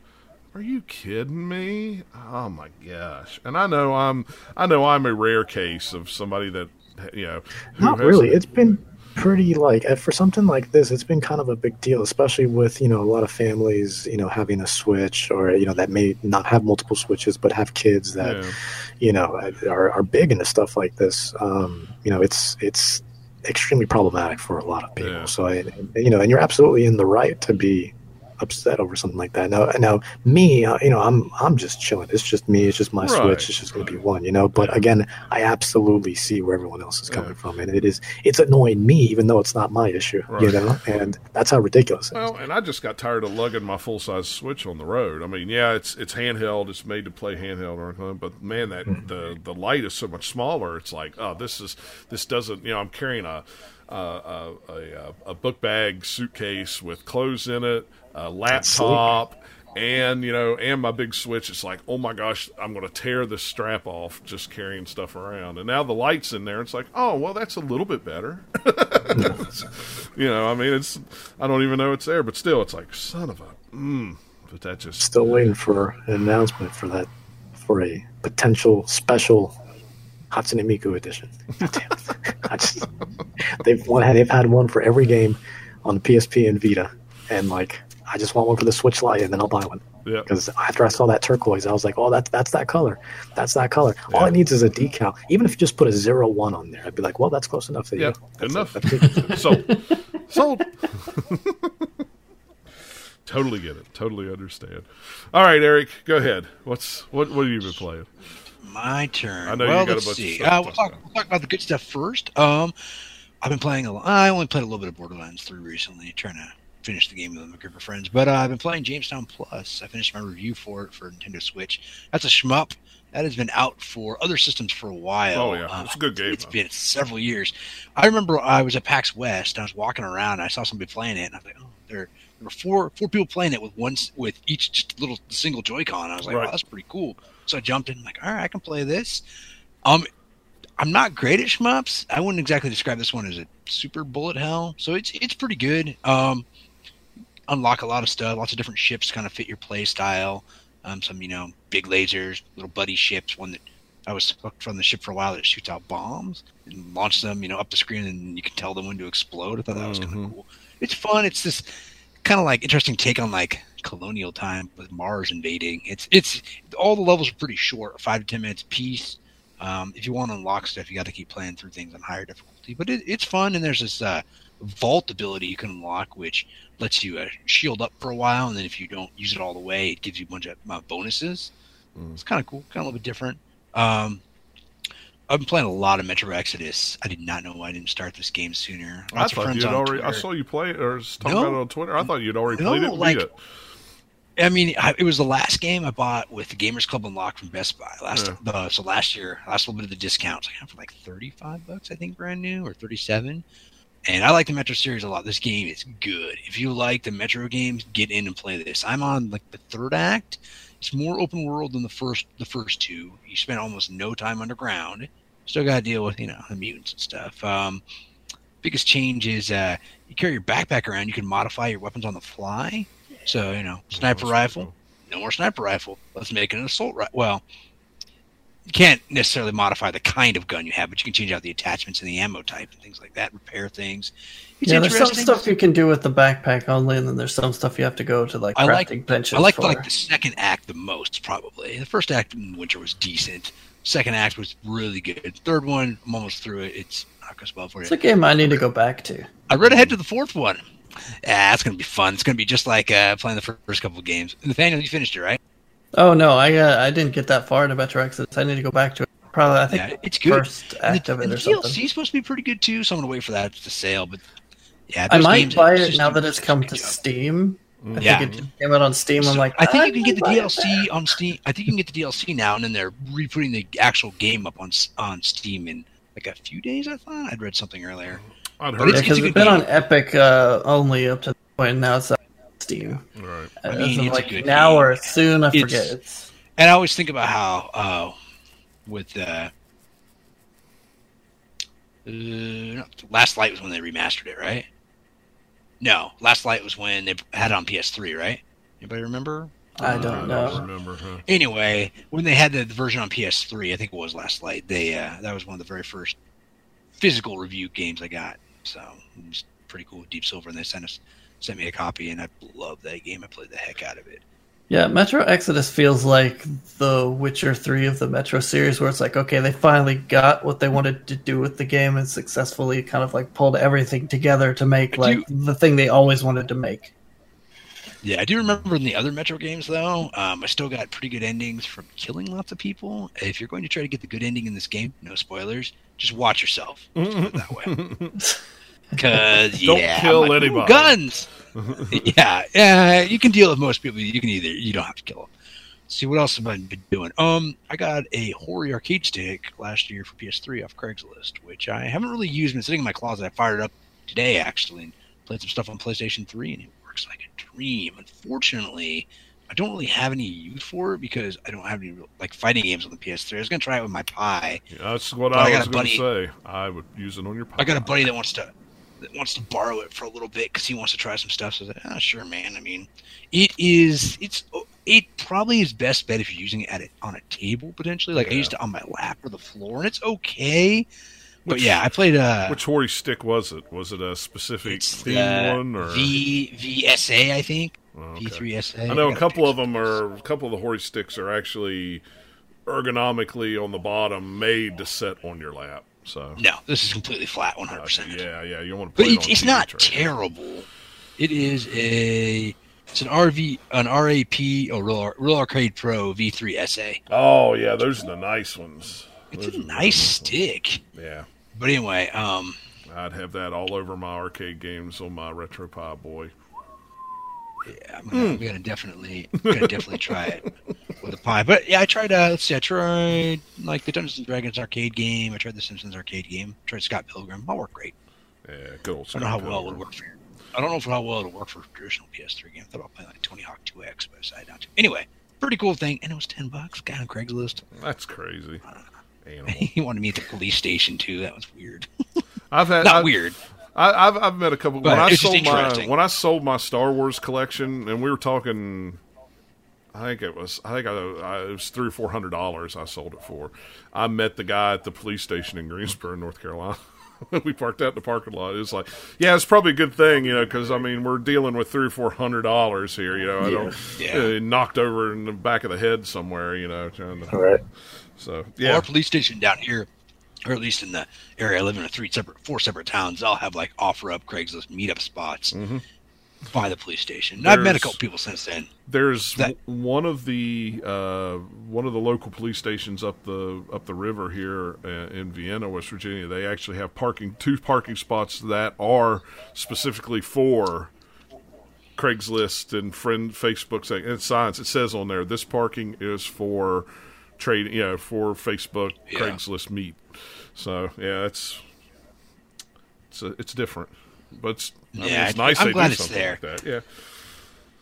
"Are you kidding me? Oh my gosh!" And I know I'm I know I'm a rare case of somebody that you know. Not has- really. It's been pretty like uh, for something like this. It's been kind of a big deal, especially with you know a lot of families you know having a Switch or you know that may not have multiple Switches but have kids that Yeah. you know are, are big into stuff like this. Um, you know, it's it's extremely problematic for a lot of people. Yeah. So I, you know, and you're absolutely in the right to be upset over something like that. Now, now me, uh, you know, I'm I'm just chilling. It's just me. It's just my Right, Switch. It's just going to be one, you know. But again, I absolutely see where everyone else is coming from, and it is it's annoying me, even though it's not my issue, you know. And that's how ridiculous it is. Well, and I just got tired of lugging my full size Switch on the road. I mean, yeah, it's it's handheld, it's made to play handheld or anything, but man, that the the light is so much smaller. It's like, oh, this is this doesn't. You know, I'm carrying a a a, a, a book bag suitcase with clothes in it, a laptop. And you know, and my big switch. It's like, oh my gosh, I'm going to tear this strap off just carrying stuff around. And now the light's in there. It's like, oh well, that's a little bit better. [laughs] you know, I mean, it's I don't even know it's there, but still, it's like son of a. Mm, but that just Still waiting for an announcement for that for a potential special Hatsune Miku edition. [laughs] I just they've one they've had one for every game on the PSP and Vita, and like I just want one for the Switch Lite, and then I'll buy one. yeah. Because after I saw that turquoise, I was like, "Oh, that's that's that color. That's that color. All it needs is a decal. Even if you just put a zero one on there, I'd be like, well, that's close enough. There you Yeah, good enough. it. [laughs] That's good. Sold. Sold. [laughs] totally get it. Totally understand. All right, Eric, go ahead. What's what? What have you been playing? My turn. I know you got a let's of see. stuff. Uh, we'll, talk talk, we'll talk about the good stuff first. Um, I've been playing a lot. I only played a little bit of Borderlands 3 recently, trying to finish the game with a group of friends. But uh, I've been playing Jamestown Plus. I finished my review for it for Nintendo Switch. That's a shmup. That has been out for other systems for a while. Oh, yeah. Uh, It's a good game, It's though. been several years. I remember I was at PAX West. And I was walking around. And I saw somebody playing it, and I was like, "Oh, there, there were four four people playing it with one with each just little single Joy-Con." I was like, Right. "Wow, that's pretty cool." So I jumped in, I'm like, "All right, I can play this." Um, I'm not great at shmups. I wouldn't exactly describe this one as a super bullet hell. So it's it's pretty good. Um, unlock a lot of stuff, lots of different ships kind of fit your play style. Um, some you know big lasers, little buddy ships. One that I was hooked from the ship for a while that shoots out bombs and launch them, you know, up the screen, and you can tell them when to explode. I thought that was kind of cool. It's fun. It's this kind of like interesting take on like colonial time with Mars invading. It's it's all the levels are pretty short, five to ten minutes piece. Um, if you want to unlock stuff, you got to keep playing through things on higher difficulty. But it, it's fun, and there's this uh, vault ability you can unlock, which lets you uh, shield up for a while, and then if you don't use it all the way, it gives you a bunch of uh, bonuses. Mm. It's kind of cool, kind of a little bit different. Um, I've been playing a lot of Metro Exodus. I did not know I didn't start this game sooner. I Lots of thought you'd already. I saw you play it or talk No. about it on Twitter. I thought you'd already No, played it. like- it. I mean, I, it was the last game I bought with the Gamers Club Unlocked from Best Buy last. Yeah. The, so last year, last little bit of the discounts, I got for like thirty-five bucks, I think, brand new or thirty-seven. And I like the Metro series a lot. This game is good. If you like the Metro games, get in and play this. I'm on like the third act. It's more open world than the first the first two. You spend almost no time underground. Still got to deal with you know the mutants and stuff. Um, biggest change is uh, you carry your backpack around. You can modify your weapons on the fly. So you know, sniper rifle, no more sniper rifle. Let's make it an assault rifle. Well, you can't necessarily modify the kind of gun you have, but you can change out the attachments and the ammo type and things like that. Repair things. It's yeah, there's some stuff you can do with the backpack only, and then there's some stuff you have to go to like I like- crafting benches. I like for. like the second act the most, probably. The first act in Winter was decent. Second act was really good. Third one, I'm almost through it. It's not going spell for It's a game I need to go back to. I read ahead to the fourth one. Yeah, it's going to be fun. It's going to be just like uh, playing the first couple of games. Nathaniel, you finished it, right? Oh no, I uh, I didn't get that far into Metro Exodus. I need to go back to it. Probably I think Yeah, it's good. first And act the, of and it the or DLC something. is supposed to be pretty good too, so I'm gonna wait for that to sale. But yeah, I might buy it now that it's come to job. Steam. I Yeah. think it came out on Steam. I'm like, I think you can get the might it DLC on Steam. I think you can get the DLC now, and then they're re-putting the actual game up on on Steam in like a few days. I thought I'd read something earlier. I'd heard Yeah, it's- it's a it's good been on. Epic uh, only up to the point. Now it's on Steam. Right. I mean, it's like good now game. or soon, I It's- forget. It's And I always think about how uh, with uh, uh, Last Light was when they remastered it, right? No, Last Light was when they had it on PS3, right? Anybody remember? I Uh, don't know. remember. Huh? Anyway, when they had the, the version on PS3, I think it was Last Light. They uh, that was one of the very first physical review games I got. So it was pretty cool. Deep Silver, and they sent us sent me a copy, and I love that game. I played the heck out of it. yeah. Metro Exodus feels like the Witcher Three of the Metro series, where it's like, okay, they finally got what they wanted to do with the game and successfully kind of like pulled everything together to make I like the thing they always wanted to make. Yeah, I do remember in the other Metro games though. Um, I still got pretty good endings from killing lots of people. If you're going to try to get the good ending in this game, no spoilers. Just watch yourself. Let's put it that way. [laughs] Because Don't yeah, kill like, anybody." Guns. [laughs] yeah, yeah. You can deal with most people. You can either you don't have to kill them. See what else have I been doing? Um, I got a Hori arcade stick last year for PS3 off Craigslist, which I haven't really used. Been sitting in my closet. I fired it up today actually and played some stuff on PlayStation 3, and it works like a dream. Unfortunately, I don't really have any use for it because I don't have any real, like fighting games on the PS3. I was gonna try it with my Pi. Yeah, that's what I I, was going to buddy- say. I would use it on your. Pi. I got a buddy that wants to wants to borrow it for a little bit because he wants to try some stuff. So I said, ah, sure, man. I mean, it is it's it probably is best bet if you're using it at it on a table potentially. Like I used it on my lap or the floor, and it's okay. but yeah, I played uh Which Hori stick was it? Was it a specific theme the one or V VSA I think Oh, okay. V3SA. I know a couple of them are a couple of the Hori sticks are actually ergonomically on the bottom made to set on your lap. So No, this is completely flat, one hundred percent. yeah, yeah, you don't want to But it's, it on it's not terrible. It is a it's an RV an RAP oh real, real arcade pro V3 SA. Oh yeah, those are the nice ones. It's Those a nice ones. stick. Yeah, But anyway, um, I'd have that all over my arcade games on my RetroPie boy. Yeah, I'm gonna, I'm gonna definitely gonna definitely try it with a pie. But yeah, I tried. Uh, let's see, I tried like the Dungeons and Dragons arcade game. I tried the Simpsons arcade game. I tried Scott Pilgrim. All worked great. Yeah, good old. Scott I don't know how Scott well it would work for. I don't know if how well it'll work for a traditional PS3 game. I thought about playing like Tony Hawk 2X, but I decided not to. Anyway, pretty cool thing, and it was ten bucks. Guy on Craigslist. That's crazy. [laughs] Animal. he wanted me at the police station too. That was weird. I've had [laughs] Not I, weird. I, I've I've met a couple. But when I sold my when I sold my Star Wars collection, and we were talking. I think it was. I think I, I, it was three or four hundred dollars. I sold it for. I met the guy at the police station in Greensboro, North Carolina. [laughs] we parked out in the parking lot. It was like, yeah, it's probably a good thing, you know, because I mean, we're dealing with three or four hundred dollars here. You know, I don't Yeah. uh, knocked over in the back of the head somewhere. You know, trying to. All right. So yeah, Our police station down here, or at least in the area I live in, are three separate, four separate towns. They'll have like offer up Craigslist meetup spots Mhm. by the police station. And I've met a There's- couple people since then. there's That- one of the uh, one of the local police stations up the up the river here uh, in Vienna, West Virginia. They actually have parking two parking spots that are specifically for Craigslist and friend Facebook saying and signs. It says on there this parking is for trade, you know, for Facebook Yeah. Craigslist meet. So yeah, it's it's a, it's different, but it's, I mean, Yeah, it's nice I'm they glad do it's something there. like that. Yeah.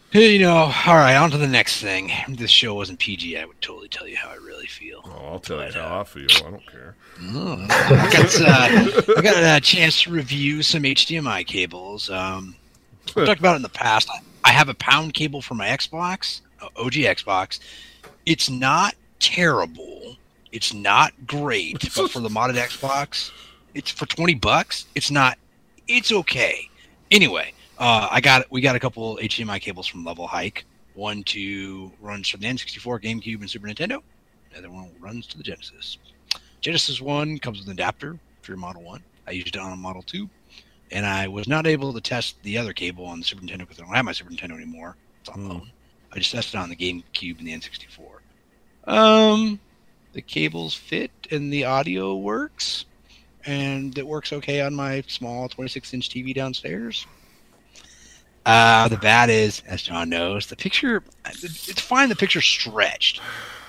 Hey, You know, all right, on to the next thing. If this show wasn't PG, I would totally tell you how I really feel. Oh, I'll tell you But, how I feel. I don't care. I got, uh, I got a chance to review some HDMI cables. Um, I've talked about it in the past. I- I have a pound cable for my Xbox, uh, OG Xbox. It's not terrible. It's not great, but for the modded Xbox, it's for twenty bucks. It's not. It's okay. Anyway, uh, I got we got a couple HDMI cables from Level Hike. One to runs from the N64, GameCube, and Super Nintendo. The other one runs to the Genesis. Genesis one comes with an adapter for your Model One. I used it on a Model Two, and I was not able to test the other cable on the Super Nintendo because I don't have my Super Nintendo anymore. It's on Hmm. loan. I just tested it on the GameCube and the N64. Um, the cables fit and the audio works, and it works okay on my small 26 inch TV downstairs. Uh, the bad is, as John knows, the picture. It's fine. The picture's stretched,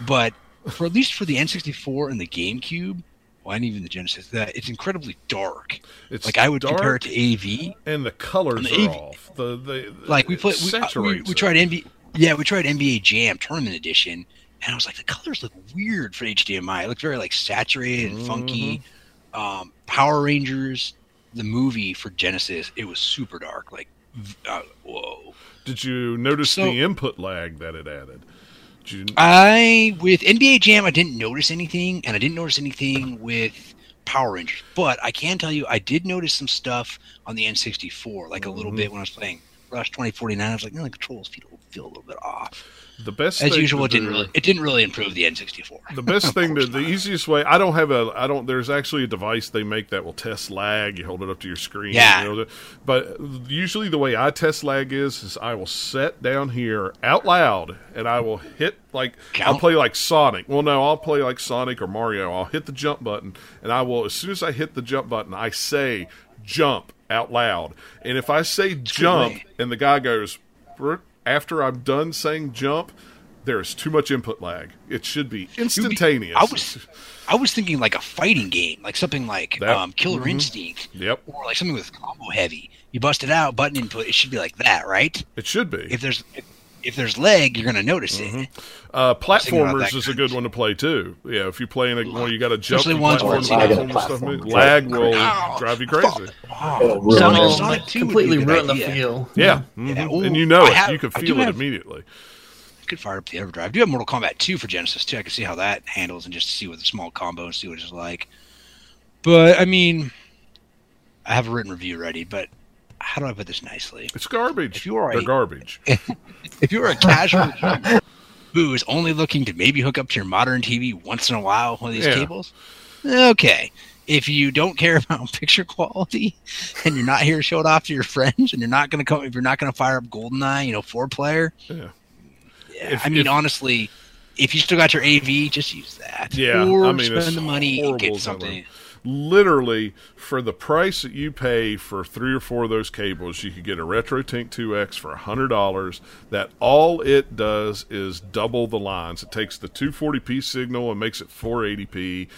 but for at least for the N64 and the GameCube, well, and even the Genesis, that it's incredibly dark. It's Like I would dark, compare it to AV. and the colors on the are AV. off. The the Like we it played, we, uh, we, we tried NBA. Yeah, we tried NBA Jam Tournament Edition, and I was like, the colors look weird for HDMI. It looked very like saturated and funky. Mm-hmm. Um, Power Rangers, the movie for Genesis, it was super dark. Like, uh, whoa. Did you notice So- the input lag that it added? You, I with NBA Jam, I didn't notice anything, and I didn't notice anything with Power Rangers. But I can tell you, I did notice some stuff on the N64, like a little Mhm. bit when I was playing Rush 2049. I was like, no, the controls feel feel a little bit off. The best As thing usual, it didn't really it didn't really improve the N64. The best [laughs] thing to the easiest way. I don't have a. I don't. There's actually a device they make that will test lag. You hold it up to your screen. Yeah. you know, but usually the way I test lag is is I will set down here out loud and I will hit like Count. I'll play like Sonic. Well, no, I'll play like Sonic or Mario. I'll hit the jump button and I will as soon as I hit the jump button, I say jump out loud. And if I say jump and the guy goes after I'm done saying jump. There's too much input lag. It should be instantaneous. I was I was thinking like a fighting game, like something like That- um, Killer mhm. Instinct, Yep, or like something with combo heavy. You bust it out, button input. It should be like that, right? it should be. If there's if, if there's leg, you're gonna notice Mm-hmm. it. Uh, platformers is a good one to play too. Yeah, if you're playing a well, you got to jump. Especially ones where it's lag platform stuff. platform. Lag will Ow, drive you crazy. Oh, It'll Sonic. Sonic 2 would completely be a good ruin the feel. Yeah, Yeah, mhm. ooh, and you know I it. have- you can feel it have- immediately. could fire up the EverDrive. I do have Mortal Kombat 2 for Genesis too. I can see how that handles and just see what the small combo and see what it's like. But I mean, I have a written review ready. But how do I put this nicely? It's garbage. If you are They're a- garbage. [laughs] If you're a casual gamer [laughs] who is only looking to maybe hook up to your modern TV once in a while with one of these Yeah. cables, okay. If you don't care [laughs] about picture quality and you're not here to show it off to your friends and you're not going to come, if you're not going to fire up GoldenEye, you know, four player, Yeah. yeah, If- I mean, if- honestly, if you still got your AV, just use that. Yeah, or I mean, spend the money and get something. Literally, for the price that you pay for three or four of those cables, you could get a RetroTink 2X for hundred dollars. That all it does is double the lines. It takes the 240p signal and makes it 480p.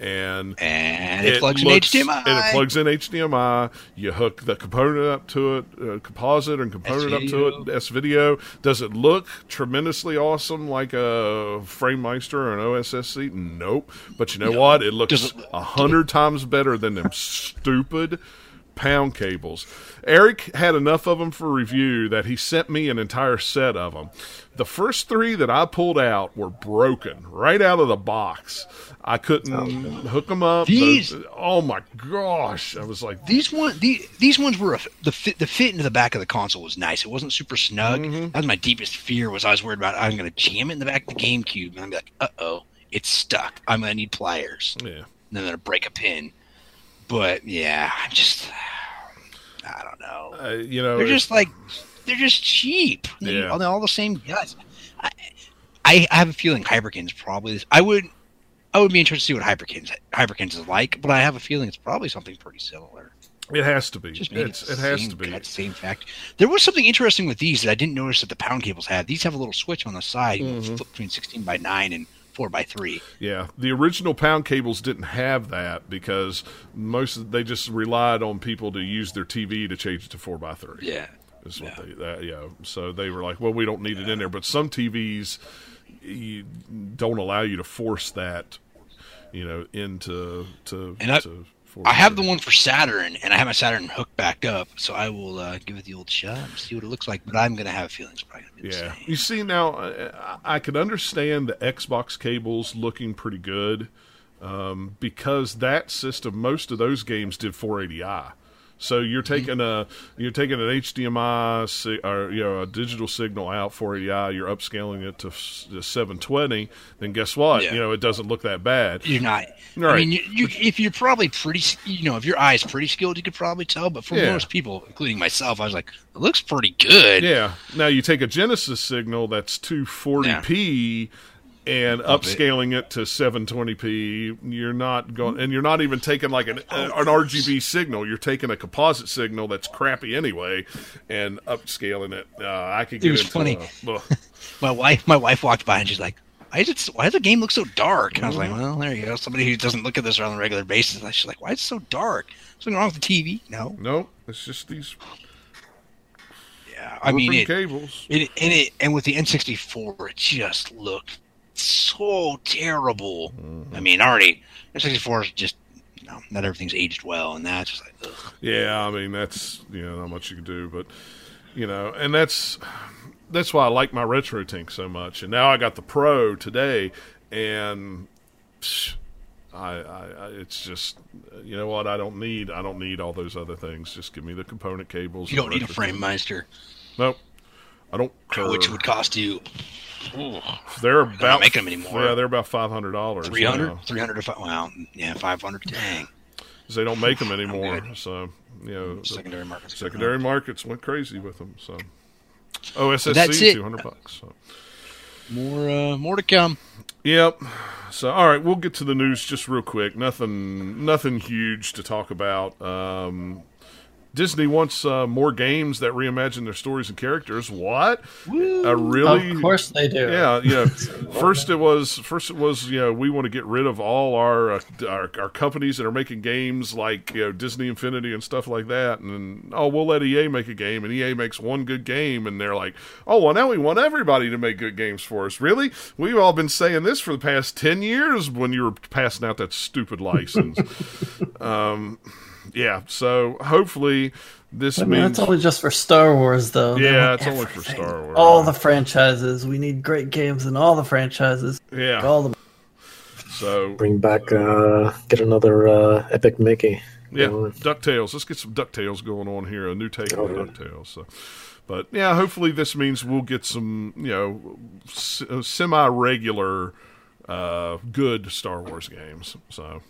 And And it, plugs looks- in HDMI. And it plugs in HDMI. You hook the component up to it, uh, composite and component up to it. S video. Does it look tremendously awesome like a FrameMeister or an OSSC? Nope. But you know what? It looks a hundred times better than them [laughs] stupid pound cables. Eric had enough of them for review that he sent me an entire set of them. The first three that I pulled out were broken right out of the box. I couldn't hook them up. These- The- oh my gosh! I was like, These one, the, these ones were a, the fit. The fit into the back of the console was nice. It wasn't super snug. Mm-hmm. That was my deepest fear. Was I was worried about I'm going to jam it in the back of the GameCube and I'm like, uh oh, it's stuck. I'm gonna need pliers. Yeah. And then I'm gonna break a pin. But yeah, I'm just I don't know. Uh, you know, They're just like they're just cheap. They- Yeah. all, all the same guys. I, I have a feeling Hyperkin's probably. I would I would be interested to see what Hyperkin's Hyperkin's is like, but I have a feeling it's probably something pretty similar. it has to be. Just It's, it has same- to be. that same fact. There was something interesting with these that I didn't notice that the pound cables had. These have a little switch on the side, Mhm. flip between sixteen by nine and four by three. Yeah, the original pound cables didn't have that because most of, they just relied on people to use their TV to change it to four by three. Yeah. is what Yeah. they that, yeah. So they were like, well, we don't need it in there. But some TVs you don't allow you to force that, you know, into to. And I- to four I have the one for Saturn, and I have my Saturn hooked back up, so I will uh, give it the old shot and see what it looks like. But I'm gonna have feelings. feeling it's probably gonna be Yeah, same. you see now, uh, I I could understand the Xbox cables looking pretty good um, because that system, most of those games did 480i. So you're Mm-hmm. taking a you're taking an HDMI or you know a digital signal out 480i. You're upscaling it to, 720. Then guess what? Yeah. You know it doesn't look that bad. You're not. Right. I mean, you, you if you're probably pretty, you know, if your eye's pretty skilled, you could probably tell. But for Yeah. most people, including myself, I was like, it looks pretty good. Yeah. Now you take a Genesis signal that's 240p and Love upscaling it to 720p. You're not going, and you're not even taking like an uh, an RGB signal. You're taking a composite signal that's crappy anyway, and upscaling it. Uh, I could get was into, funny. uh. [laughs] My wife, my wife walked by and she's like, "Why is it? so- Why does the game look so dark?" And I was like. "Well, there you go. Somebody who doesn't look at this on a regular basis." And she's like, "Why is it so dark? Something wrong with the TV?" No. no, it's just these. Yeah. I mean, it, cables. it, and it, and with the N64, it just looked so terrible. Mm-hmm. I mean, already N64 is just, you know, not everything's aged well, and that's just like, ugh. Yeah, I mean that's you know not much you can do, but you know, and that's that's why I like my RetroTink so much. And now I got the Pro today, and psh, I, I, I it's just you know what I don't need. I don't need all those other things. Just give me the component cables. you don't need a FrameMeister, Nope, I don't. Care. which would cost you ooh, they're about making them anymore. Yeah, they're about five hundred dollars. 300, 300 to five, well, yeah, 500. Dang. They don't make them anymore. So you know, Secondary market. secondary markets went crazy with them. So OSSC that's it. two hundred bucks. So. More, uh, more to come. Yep. So, all right, we'll get to the news just real quick. Nothing, nothing huge to talk about. Um, Disney wants uh, more games that reimagine their stories and characters. What? A really? Of course they do. Yeah, yeah. [laughs] [laughs] First it was first it was you know we want to get rid of all our uh, our, our companies that are making games like you know Disney Infinity and stuff like that, and then, oh we'll let EA make a game, and EA makes one good game, and they're like, oh well now we want everybody to make good games for us. Really? We've all been saying this for the past ten years when you were passing out that stupid license. [laughs] um, yeah. So hopefully this I mean, means that's only just for Star Wars, though. Yeah, want it's only for. Star Wars. All the franchises. We need great games in all the franchises. yeah. All the So Bring back, uh, get another uh, Epic Mickey. Yeah, going. Ducktales. Let's get some Ducktales going on here. A new take on Oh, yeah. Ducktales. So, but yeah, hopefully this means we'll get some, you know, s- uh, semi-regular, uh, good Star Wars games. So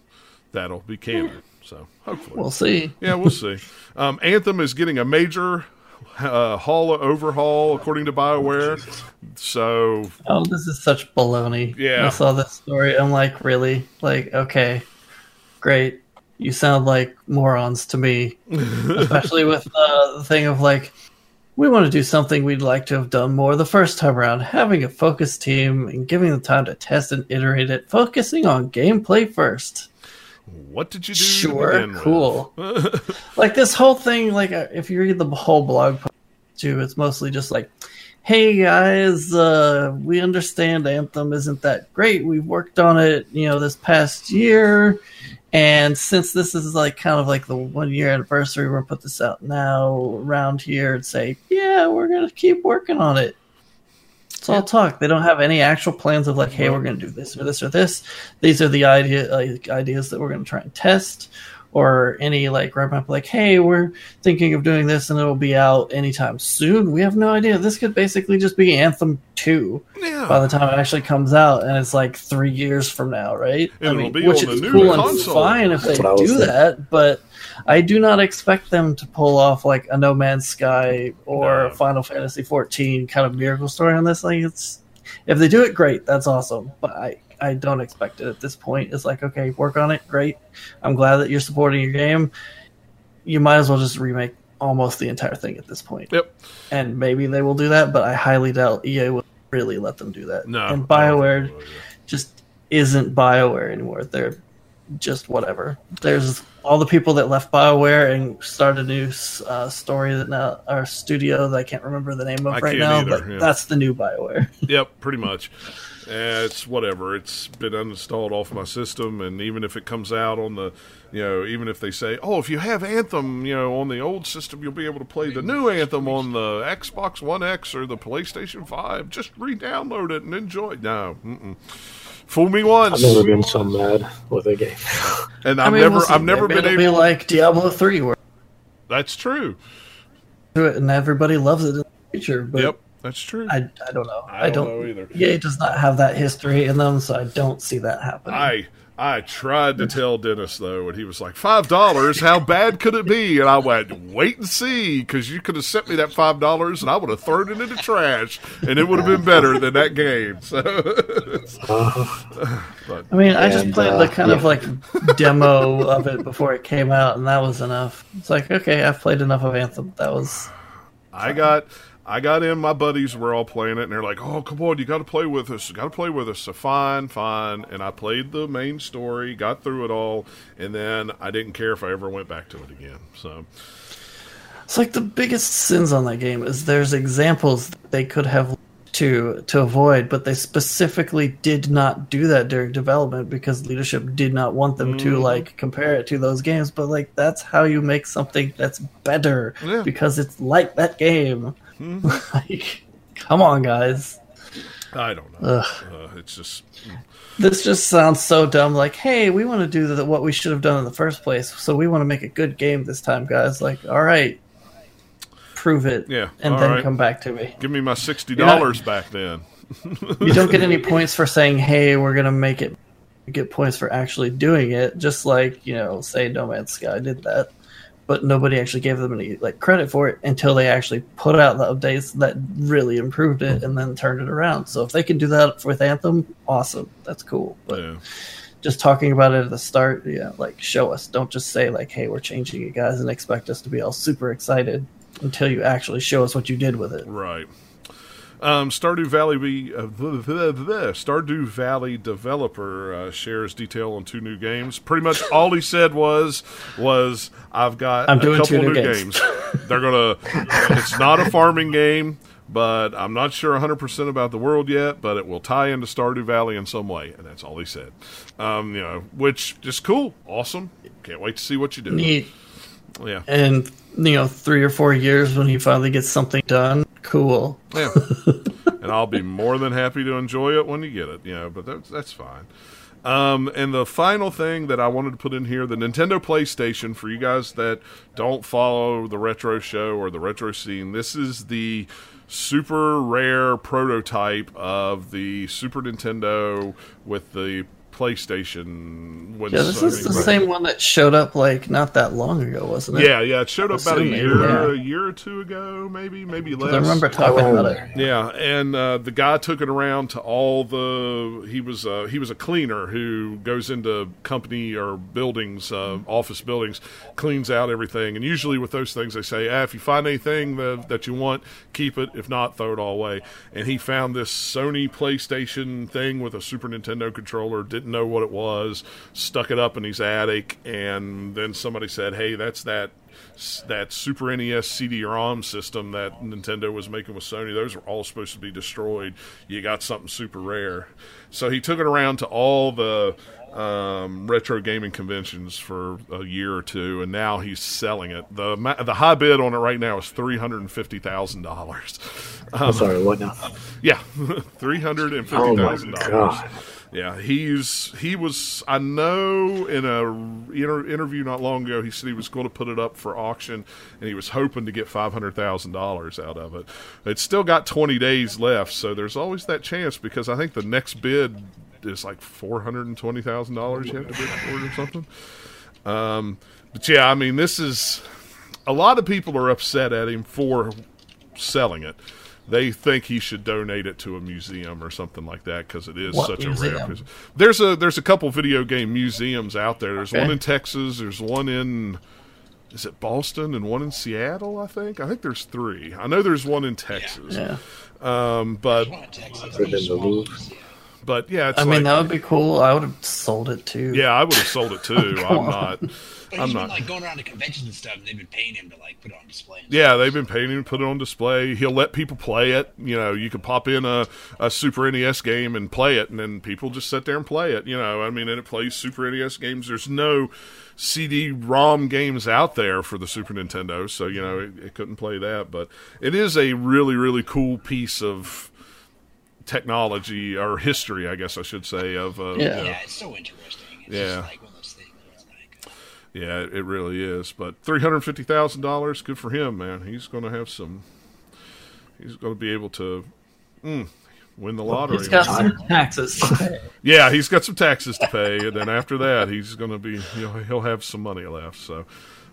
that'll be canon. So hopefully, We'll see. yeah, we'll see. Um, Anthem is getting a major uh, haul overhaul according to Bioware. So Oh, this is such baloney. Yeah. I saw this story. I'm like, really? Like, okay, great. You sound like morons to me, [laughs] especially with uh, the thing of like, we want to do something we'd like to have done more the first time around, having a focused team and giving them time to test and iterate it, focusing on gameplay first. What did you do? Sure, cool. [laughs] like this whole thing, like uh, if you read the whole blog post too, it's mostly just like, "Hey guys, uh, we understand Anthem isn't that great. We've worked on it, you know, this past year, and since this is like kind of like the one year anniversary, we're gonna put this out now around here and say, yeah, we're gonna keep working on it." It's all talk. They don't have any actual plans of like, hey, we're going to do this or this or this. These are the idea like, ideas that we're going to try and test. or any like roadmap like, hey, we're thinking of doing this and it'll be out anytime soon. We have no idea. This could basically just be Anthem 2 Yeah. by the time it actually comes out, and it's like three years from now, right? It'll be on the is new cool console. and fine if they That's what do thinking. that, but I do not expect them to pull off like a No Man's Sky or No. Final Fantasy 14 kind of miracle story on this. Like it's if they do it, great, that's awesome. But I I don't expect it at this point. It's like okay, work on it, great. I'm glad that you're supporting your game. You might as well just remake almost the entire thing at this point. Yep. And maybe they will do that, but I highly doubt EA will really let them do that. No. And BioWare think so, yeah. just isn't BioWare anymore. They're just whatever. There's all the people that left BioWare and started a new uh, story that now our studio that I can't remember the name of I right now, either, but yeah. that's the new BioWare. [laughs] Yep, pretty much. Uh, it's whatever. It's been uninstalled off my system, and even if it comes out on the, you know, even if they say, oh, if you have Anthem, you know, on the old system, you'll be able to play the new Anthem on the Xbox One X or the PlayStation Five. Just re-download it and enjoy. it. No, mm-mm. fool me once, I've never been so mad with a game. and I I've mean, never, we'll. I've never been it'll able. be like Diablo three, where That's true. do it and everybody loves it in the future. But yep, that's true. I, I don't know. I I don't don't. know either. EA does not have that history in them, so I don't see that happening. I I tried to tell Dennis though, and he was like, five dollars. How bad could it be? And I went, wait and see, because you could have sent me that five dollars, and I would have thrown it in the trash, and it would have been better than that game. So, [laughs] but I mean, I just And, played uh, the kind of like demo of it before it came out, and that was enough. It's like, okay, I've played enough of Anthem. That was I got. I got in. My buddies were all playing it, and they're like, "Oh, come on, you got to play with us. You got to play with us." So fine, fine. And I played the main story, got through it all, and then I didn't care if I ever went back to it again. So It's like the biggest sins on that game is there's examples they could have to to avoid, but they specifically did not do that during development because leadership did not want them to mm-hmm. like compare it to those games. But like that's how you make something that's better Yeah. because it's like that game. [laughs] like, come on, guys. I don't know. Uh, it's just This just sounds so dumb. Like, hey, we want to do the, what we should have done in the first place, so we want to make a good game this time, guys. Like, all right, prove it, Yeah, and then right. come back to me. give me my sixty dollars back then. [laughs] You don't get any points for saying, hey, we're gonna make it. You get points for actually doing it, just like you know, say No Man's Sky did that, but nobody actually gave them any like credit for it until they actually put out the updates that really improved it and then turned it around. So if they can do that with Anthem, awesome, that's cool. But Yeah. just talking about it at the start, yeah, like show us. Don't just say like, "Hey, we're changing it, guys," and expect us to be all super excited until you actually show us what you did with it. Right. Um, Stardew Valley, we, uh, the, the, the Stardew Valley developer uh, shares detail on two new games. Pretty much all he said was, was I've got I'm a doing couple two new new games." games. They're gonna. It's not a farming game, but I'm not sure 100 percent about the world yet. But it will tie into Stardew Valley in some way, and that's all he said. Um, you know, which is cool, awesome. Can't wait to see what you do. Neat. Yeah, And you know, three or four years when he finally gets something done, cool. Yeah. [laughs] and I'll be more than happy to enjoy it when you get it, you know, but that's, that's fine. Um, and the final thing that I wanted to put in here the Nintendo PlayStation, for you guys that don't follow the retro show or the retro scene, this is the super rare prototype of the Super Nintendo with the PlayStation. When Yeah, this is the Sony- same one that showed up like not that long ago, wasn't it? Yeah, yeah, it showed up about a year, yeah. a year or two ago, maybe, maybe less. I remember talking I about it. Yeah, and uh, the guy took it around to all the. He was uh, he was a cleaner who goes into company or buildings, uh, office buildings, cleans out everything. And usually with those things, they say, ah, if you find anything that, that you want, keep it. If not, throw it all away. And he found this Sony PlayStation thing with a Super Nintendo controller. Didn't know what it was. Stuck it up in his attic, and then somebody said, "Hey, that's that." that Super NES CD-ROM system that Nintendo was making with Sony, those were all supposed to be destroyed. You got something super rare. So he took it around to all the um, retro gaming conventions for a year or two, and now he's selling it. the The high bid on it right now is three hundred and fifty thousand dollars. I'm sorry, what now? Yeah, [laughs] three hundred and Oh fifty thousand dollars. Yeah, he's he was. I know in a inter- interview not long ago, he said he was going to put it up for auction, and he was hoping to get five hundred thousand dollars out of it. It's still got twenty days left, so there's always that chance because I think the next bid is like four hundred and twenty thousand dollars you have to bid for it or something. Um, but yeah, I mean, this is a lot of people are upset at him for selling it. They think he should donate it to a museum or something like that because it is What such a rare. piece. There's a there's a couple video game museums out there. There's Okay. one in Texas. There's one in is it Boston and one in Seattle. I think. I think there's three. I know there's one in Texas. Yeah. Um, but One in Texas, Other than the small Louvre. museum. but yeah, it's I mean, that would be cool. I would have sold it too. yeah, I would have sold it too. [laughs] I'm not. But I'm he's not. been like going around to conventions and stuff, and they've been paying him to like put it on display. and Yeah, they've been paying him to put it on display. He'll let people play it. You know, you can pop in a, a Super NES game and play it, and then people just sit there and play it. You know, I mean, and it plays Super NES games. There's no CD-ROM games out there for the Super Nintendo, so you know it, it couldn't play that. But it is a really, really cool piece of technology or history, I guess I should say. Of uh, Yeah. you know, Yeah, it's so interesting. It's Yeah. just like one of those things. where It's like, Yeah, it really is. But three hundred fifty thousand dollars, good for him, man. He's going to have some. He's going to be able to mm, win the lottery. He's got some [laughs] taxes to pay. yeah, he's got some taxes to pay, and then after that, he's going to be he'll, he'll have some money left. So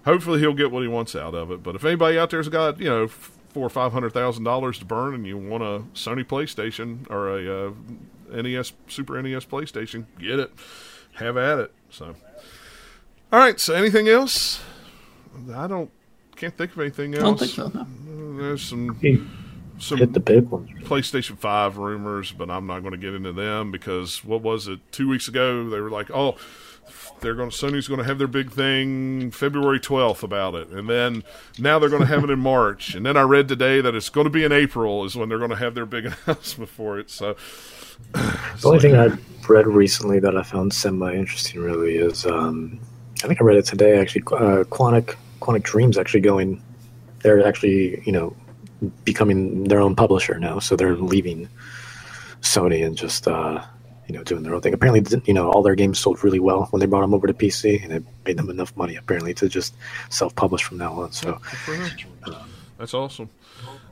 hopefully, he'll get what he wants out of it. But if anybody out there's got you know four or five hundred thousand dollars to burn, and you want a Sony PlayStation or a uh, NES Super NES PlayStation, get it, have at it. So. All right. So, anything else? I don't can't think of anything I else. don't think so. No. There's some He some hit the big ones. PlayStation Five rumors, but I'm not going to get into them because what was it? Two weeks ago, they were like, "Oh, they're going. Sony's going to have their big thing February 12th about it," and then now they're going to have it in March, and then I read today that it's going to be in April is when they're going to have their big [laughs] announcement for it. So. [sighs] The only thing I've read recently that I found semi interesting really is um, I think I read it today actually. Uh, Quantic Quantic Dream's actually going. They're actually you know becoming their own publisher now, so they're leaving Sony and just uh, you know doing their own thing. Apparently, you know all their games sold really well when they brought them over to PC, and it made them enough money apparently to just self-publish from now on. So That's awesome.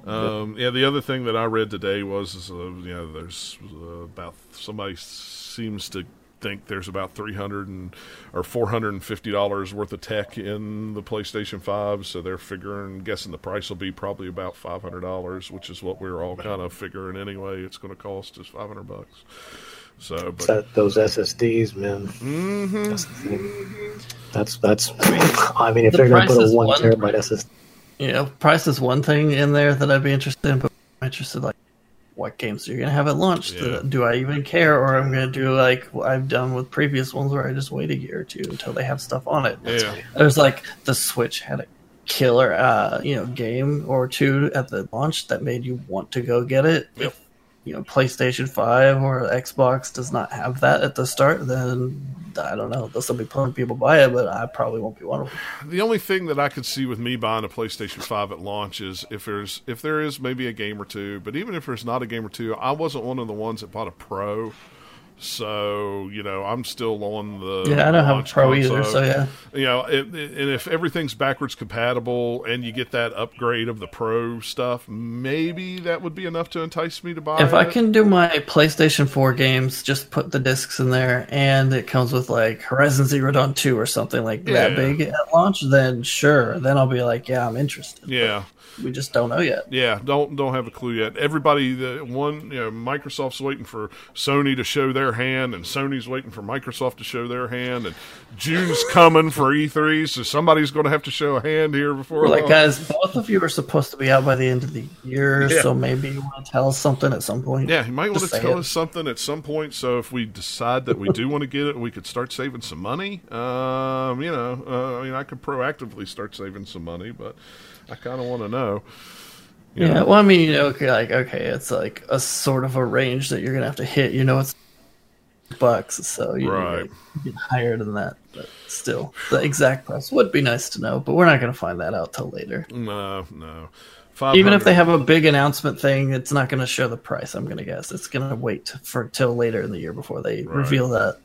Um, yeah, the other thing that I read today was, is, uh, you know, there's uh, about somebody seems to think there's about three hundred and or four hundred and fifty dollars worth of tech in the PlayStation Five, so they're figuring, guessing the price will be probably about five hundred dollars, which is what we are all kind of figuring anyway. It's going to cost us five hundred bucks. So, but that, those SSDs, man. hmm That's the thing. That's that's. I mean, [laughs] if The they're going to put a one one terabyte price. SSD, You know, price is one thing in there that I'd be interested in, but I'm interested like what games are you gonna have at launch? Yeah. Do I even care, or I'm gonna do like what I've done with previous ones where I just wait a year or two until they have stuff on it? yeah, There's like the Switch had a killer, uh, you know, game or two at the launch that made you want to go get it. Yep. You know PlayStation Five or Xbox does not have that at the start, then I don't know. There'll still be plenty of people buy it, but I probably won't be one of them. the only thing that I could see with me buying a PlayStation Five at launch is if there's if there is maybe a game or two, but even if there's not a game or two, I wasn't one of the ones that bought a Pro, so you know I'm still on the Yeah, I don't have a pro either, so yeah. You know, it, it- and if everything's backwards compatible and you get that upgrade of the Pro stuff, maybe that would be enough to entice me to buy. If I can do my PlayStation 4 games, just put the discs in there, and it comes with like Horizon Zero Dawn 2 or something like Yeah. that big at launch, then sure. Then I'll be like, yeah, I'm interested. yeah. We just don't know yet. Yeah, don't don't have a clue yet. Everybody, the one, you know, Microsoft's waiting for Sony to show their hand, and Sony's waiting for Microsoft to show their hand, and June's coming for E3, so somebody's going to have to show a hand here before. We're like, long. guys, both of you are supposed to be out by the end of the year, Yeah. so maybe you want to tell us something at some point. yeah, you might want to tell it. us something at some point. So if we decide that we do want to get it, we could start saving some money. Um, you know, uh, I mean, I could proactively start saving some money, but I kind of want to know. you Yeah, know. well, I mean, you know, okay, like, okay, it's like a sort of a range that you're gonna have to hit. You know, it's bucks, so you Right. get higher than that. But still, the exact price would be nice to know, but we're not going to find that out till later. No, no. Even if they have a big announcement thing, it's not going to show the price. I'm going to guess it's going to wait for till later in the year before they Right. reveal that.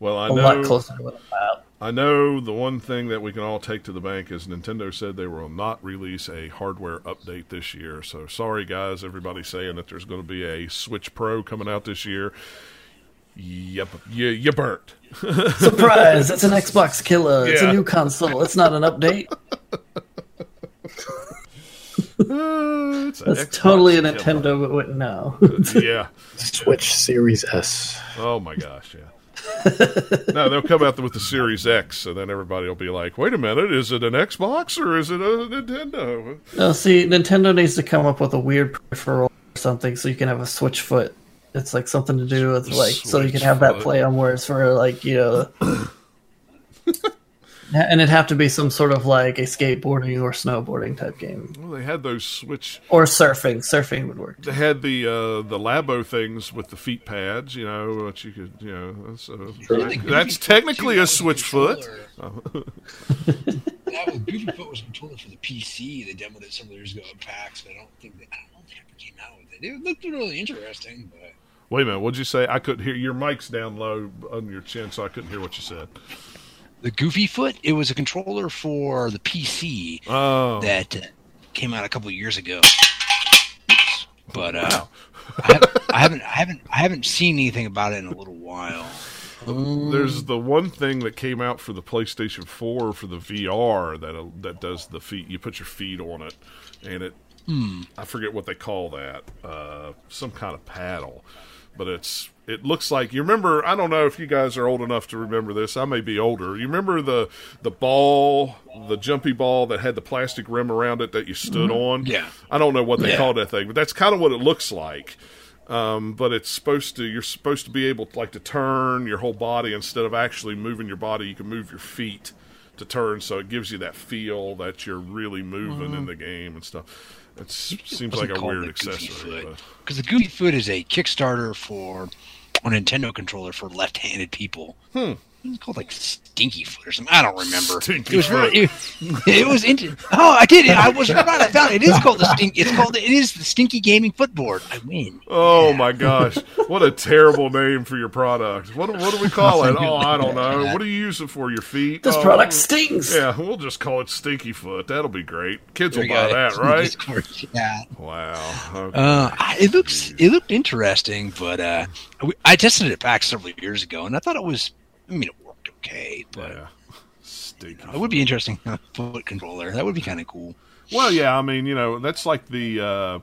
well, I A know. lot closer to what about. I know the one thing that we can all take to the bank is Nintendo said they will not release a hardware update this year. So sorry, guys. everybody saying that there's going to be a Switch Pro coming out this year. Yep, you you burnt. [laughs] Surprise! it's an Xbox killer. It's Yeah. a new console. It's not an update. Uh, it's That's Xbox totally a killer. Nintendo, but no. [laughs] yeah. Switch Series S. Oh my gosh. Yeah. No, they'll come out with the Series X, and then everybody will be like, "Wait a minute, is it an Xbox or is it a Nintendo?" No, see, Nintendo needs to come up with a weird peripheral or something so you can have a Switch foot. It's like something to do with like so you can Switch have that foot. play on words for like you know, [laughs] and it'd have to be some sort of like a skateboarding or snowboarding type game Well, they had those Switch or surfing. Surfing would work. they had the uh, the Labo things with the feet pads, you know, that you could, you know, so Really that's technically a switch foot. controller. That was Goofy Foot was a controller for the PC. They demoed it several years ago at PAX, but I don't think they, I don't think it ever came out with it. It looked really interesting, but Wait a minute, what'd you say? I couldn't hear. Your mic's down low on your chin, so I couldn't hear what you said. The Goofy Foot, it was a controller for the PC Oh, that came out a couple years ago. Oops. But uh, I, haven't, I haven't, I haven't, I haven't seen anything about it in a little while. there's the one thing that came out for the PlayStation 4 for the VR that uh, that does the feet. You put your feet on it, and it. I forget what they call that. Uh, some kind of paddle, but it's. It looks like you remember. I don't know if you guys are old enough to remember this. I may be older. You remember the the ball, the jumpy ball that had the plastic rim around it that you stood on. Yeah. I don't know what they Yeah. call that thing, but that's kind of what it looks like. Um, but it's supposed to. You're supposed to be able to like to turn your whole body instead of actually moving your body. You can move your feet to turn, so it gives you that feel that you're really moving in the game and stuff. It seems like a weird accessory. Because the Goofy Foot is a Kickstarter for a Nintendo controller for left-handed people. Hmm. It's called like Stinky Foot or something. I don't remember. Stinky it was Foot. Very, it, it was into. Oh, I did. I was right. I found it. It is called the Stinky. It's called. It is the Stinky Gaming Footboard. I win. oh my gosh, what a terrible name for your product! What what do we call it? Oh, I don't know. What do you use it for? Your feet? This Oh, product stings. Yeah, we'll just call it Stinky Foot. That'll be great. Kids will buy go. that, [laughs] right? Yeah. Wow. Okay. Uh, it looks it looked interesting, but uh, I tested it back several years ago, and I thought it was. I mean, it worked okay, but yeah. Stinky. it would be interesting. A foot controller that would be kind of cool. Well, yeah, I mean, you know, that's like the uh,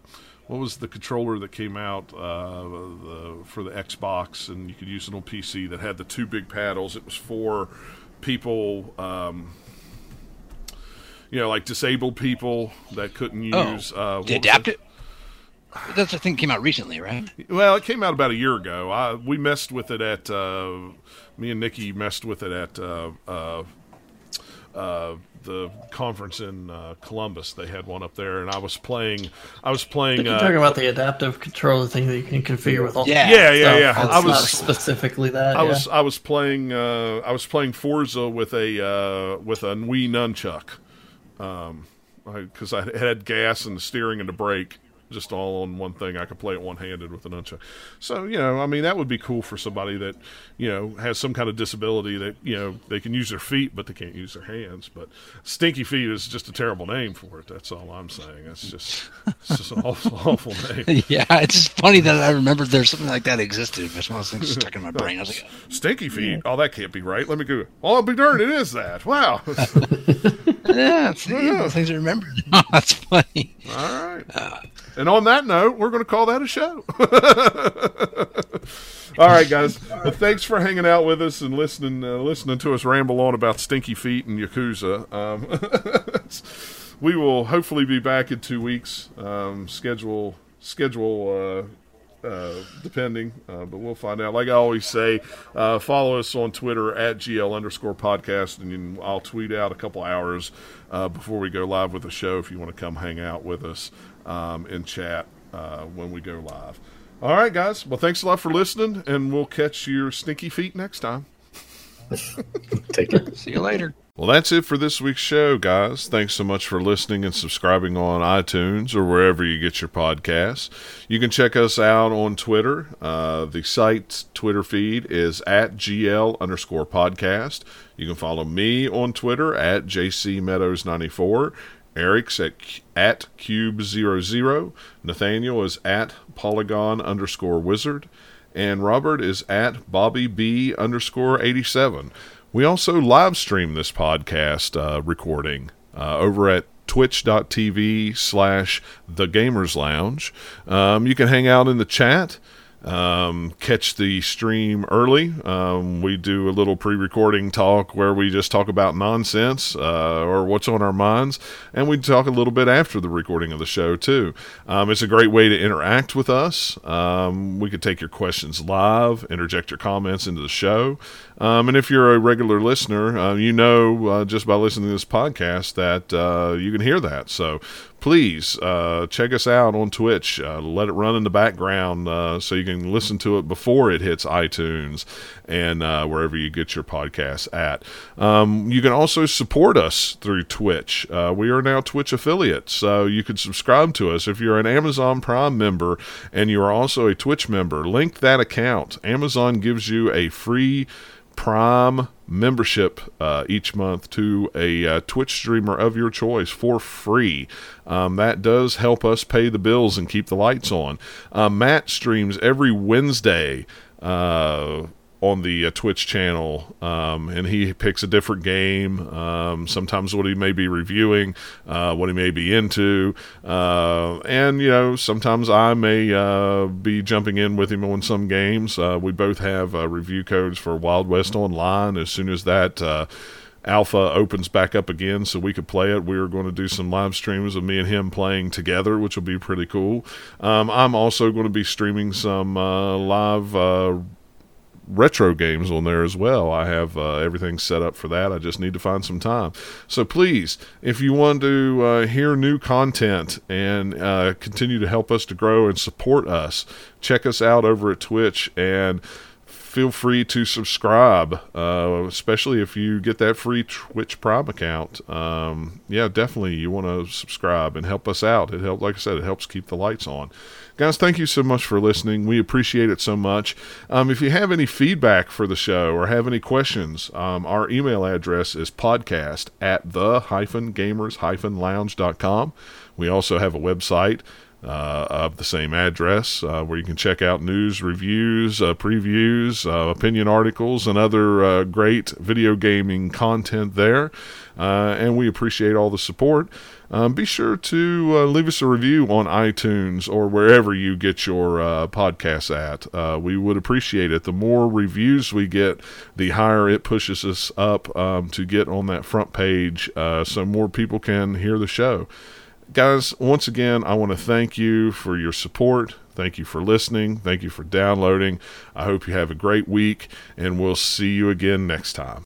what was the controller that came out uh, the, for the Xbox, and you could use it on PC that had the two big paddles. It was for people, um, you know, like disabled people that couldn't use. uh, what The adaptive. That's the thing that came out recently, right? Well, it came out about a year ago. I, we messed with it at uh, me and Nikki messed with it at uh, uh, uh, the conference in uh, Columbus. They had one up there, and I was playing. I was playing. You're Uh, talking about the adaptive controller thing that you can configure with all Yeah. yeah, yeah, stuff. yeah. It's I not was. specifically that. I yeah. was I was playing uh, I was playing Forza with a uh, with a Wii nunchuck because I had gas and the steering and the brake just all on one thing. I could play it one handed with a nunchuck. So you know, I mean, that would be cool for somebody that you know has some kind of disability that you know they can use their feet but they can't use their hands. But stinky feet is just a terrible name for it. That's all I'm saying. It's just it's just an awful [laughs] awful name. [laughs] yeah, it's just funny that I remembered there's something like that existed. That's one of those things [laughs] stuck in my brain. I was like, Stinky feet. Oh, that can't be right. Let me go. Oh, I'll be darned. It is that. Wow. yeah, see, those things I remembered. That's funny. All right. Uh, and on that note, we're going to call that a show. [laughs] All right, guys. Well, thanks for hanging out with us and listening uh, listening to us ramble on about stinky feet and yakuza. Um, [laughs] we will hopefully be back in two weeks. Um, schedule schedule. Uh, uh, depending, uh, but we'll find out. Like I always say, uh, follow us on Twitter at GL underscore podcast, and I'll tweet out a couple hours uh, before we go live with the show if you want to come hang out with us um, and chat uh, when we go live. All right, guys. Well, thanks a lot for listening, and we'll catch your stinky feet next time. [laughs] Take care. See you later. Well, that's it for this week's show, guys. Thanks so much for listening and subscribing on iTunes or wherever you get your podcasts. You can check us out on Twitter. Uh, the site's Twitter feed is at GL underscore podcast. You can follow me on Twitter at JCMeadows94. Eric's at, at Cube00. Nathaniel is at Polygon underscore wizard. And Robert is at Bobby B underscore 87. We also live stream this podcast uh, recording uh, over at twitch.tv slash the gamers lounge um, you can hang out in the chat um, catch the stream early. Um, we do a little pre recording talk where we just talk about nonsense uh, or what's on our minds, and we talk a little bit after the recording of the show, too. Um, it's a great way to interact with us. Um, we could take your questions live, interject your comments into the show. Um, and if you're a regular listener, uh, you know uh, just by listening to this podcast that uh, you can hear that. So please uh, check us out on Twitch. Uh, let it run in the background uh, so you can listen to it before it hits iTunes and wherever you get your podcasts at. Um, you can also support us through Twitch. we are now Twitch affiliates, so you can subscribe to us if you're an Amazon Prime member and you are also a Twitch member. Link that account. Amazon gives you a free Prime membership uh, each month to a uh, Twitch streamer of your choice for free. Um, that does help us pay the bills and keep the lights on. Uh, Matt streams every Wednesday uh, on the uh, Twitch channel, um, and he picks a different game. Um, sometimes what he may be reviewing, uh, what he may be into, uh, and you know sometimes I may uh, be jumping in with him on some games. Uh, we both have uh, review codes for Wild West Online. As soon as that alpha opens back up again so we could play it. We are going to do some live streams of me and him playing together, which will be pretty cool. Um, I'm also going to be streaming some live retro games on there as well. I have uh, everything set up for that. I just need to find some time. So please, if you want to uh, hear new content and uh, continue to help us to grow and support us, check us out over at Twitch and feel free to subscribe, uh, especially if you get that free Twitch Prime account. Um, yeah, definitely you want to subscribe and help us out. It helps, like I said, it helps keep the lights on. Guys, thank you so much for listening. We appreciate it so much. Um, if you have any feedback for the show or have any questions, um, our email address is podcast at the hyphen gamers hyphen lounge.com. We also have a website uh, of the same address, uh, where you can check out news, reviews, uh, previews, uh, opinion articles, and other uh, great video gaming content there. Uh, and we appreciate all the support. Um, be sure to leave us a review on iTunes or wherever you get your podcasts at. we would appreciate it. The more reviews we get, the higher it pushes us up um, to get on that front page so more people can hear the show guys, once again, I want to thank you for your support. Thank you for listening. Thank you for downloading. I hope you have a great week, and we'll see you again next time.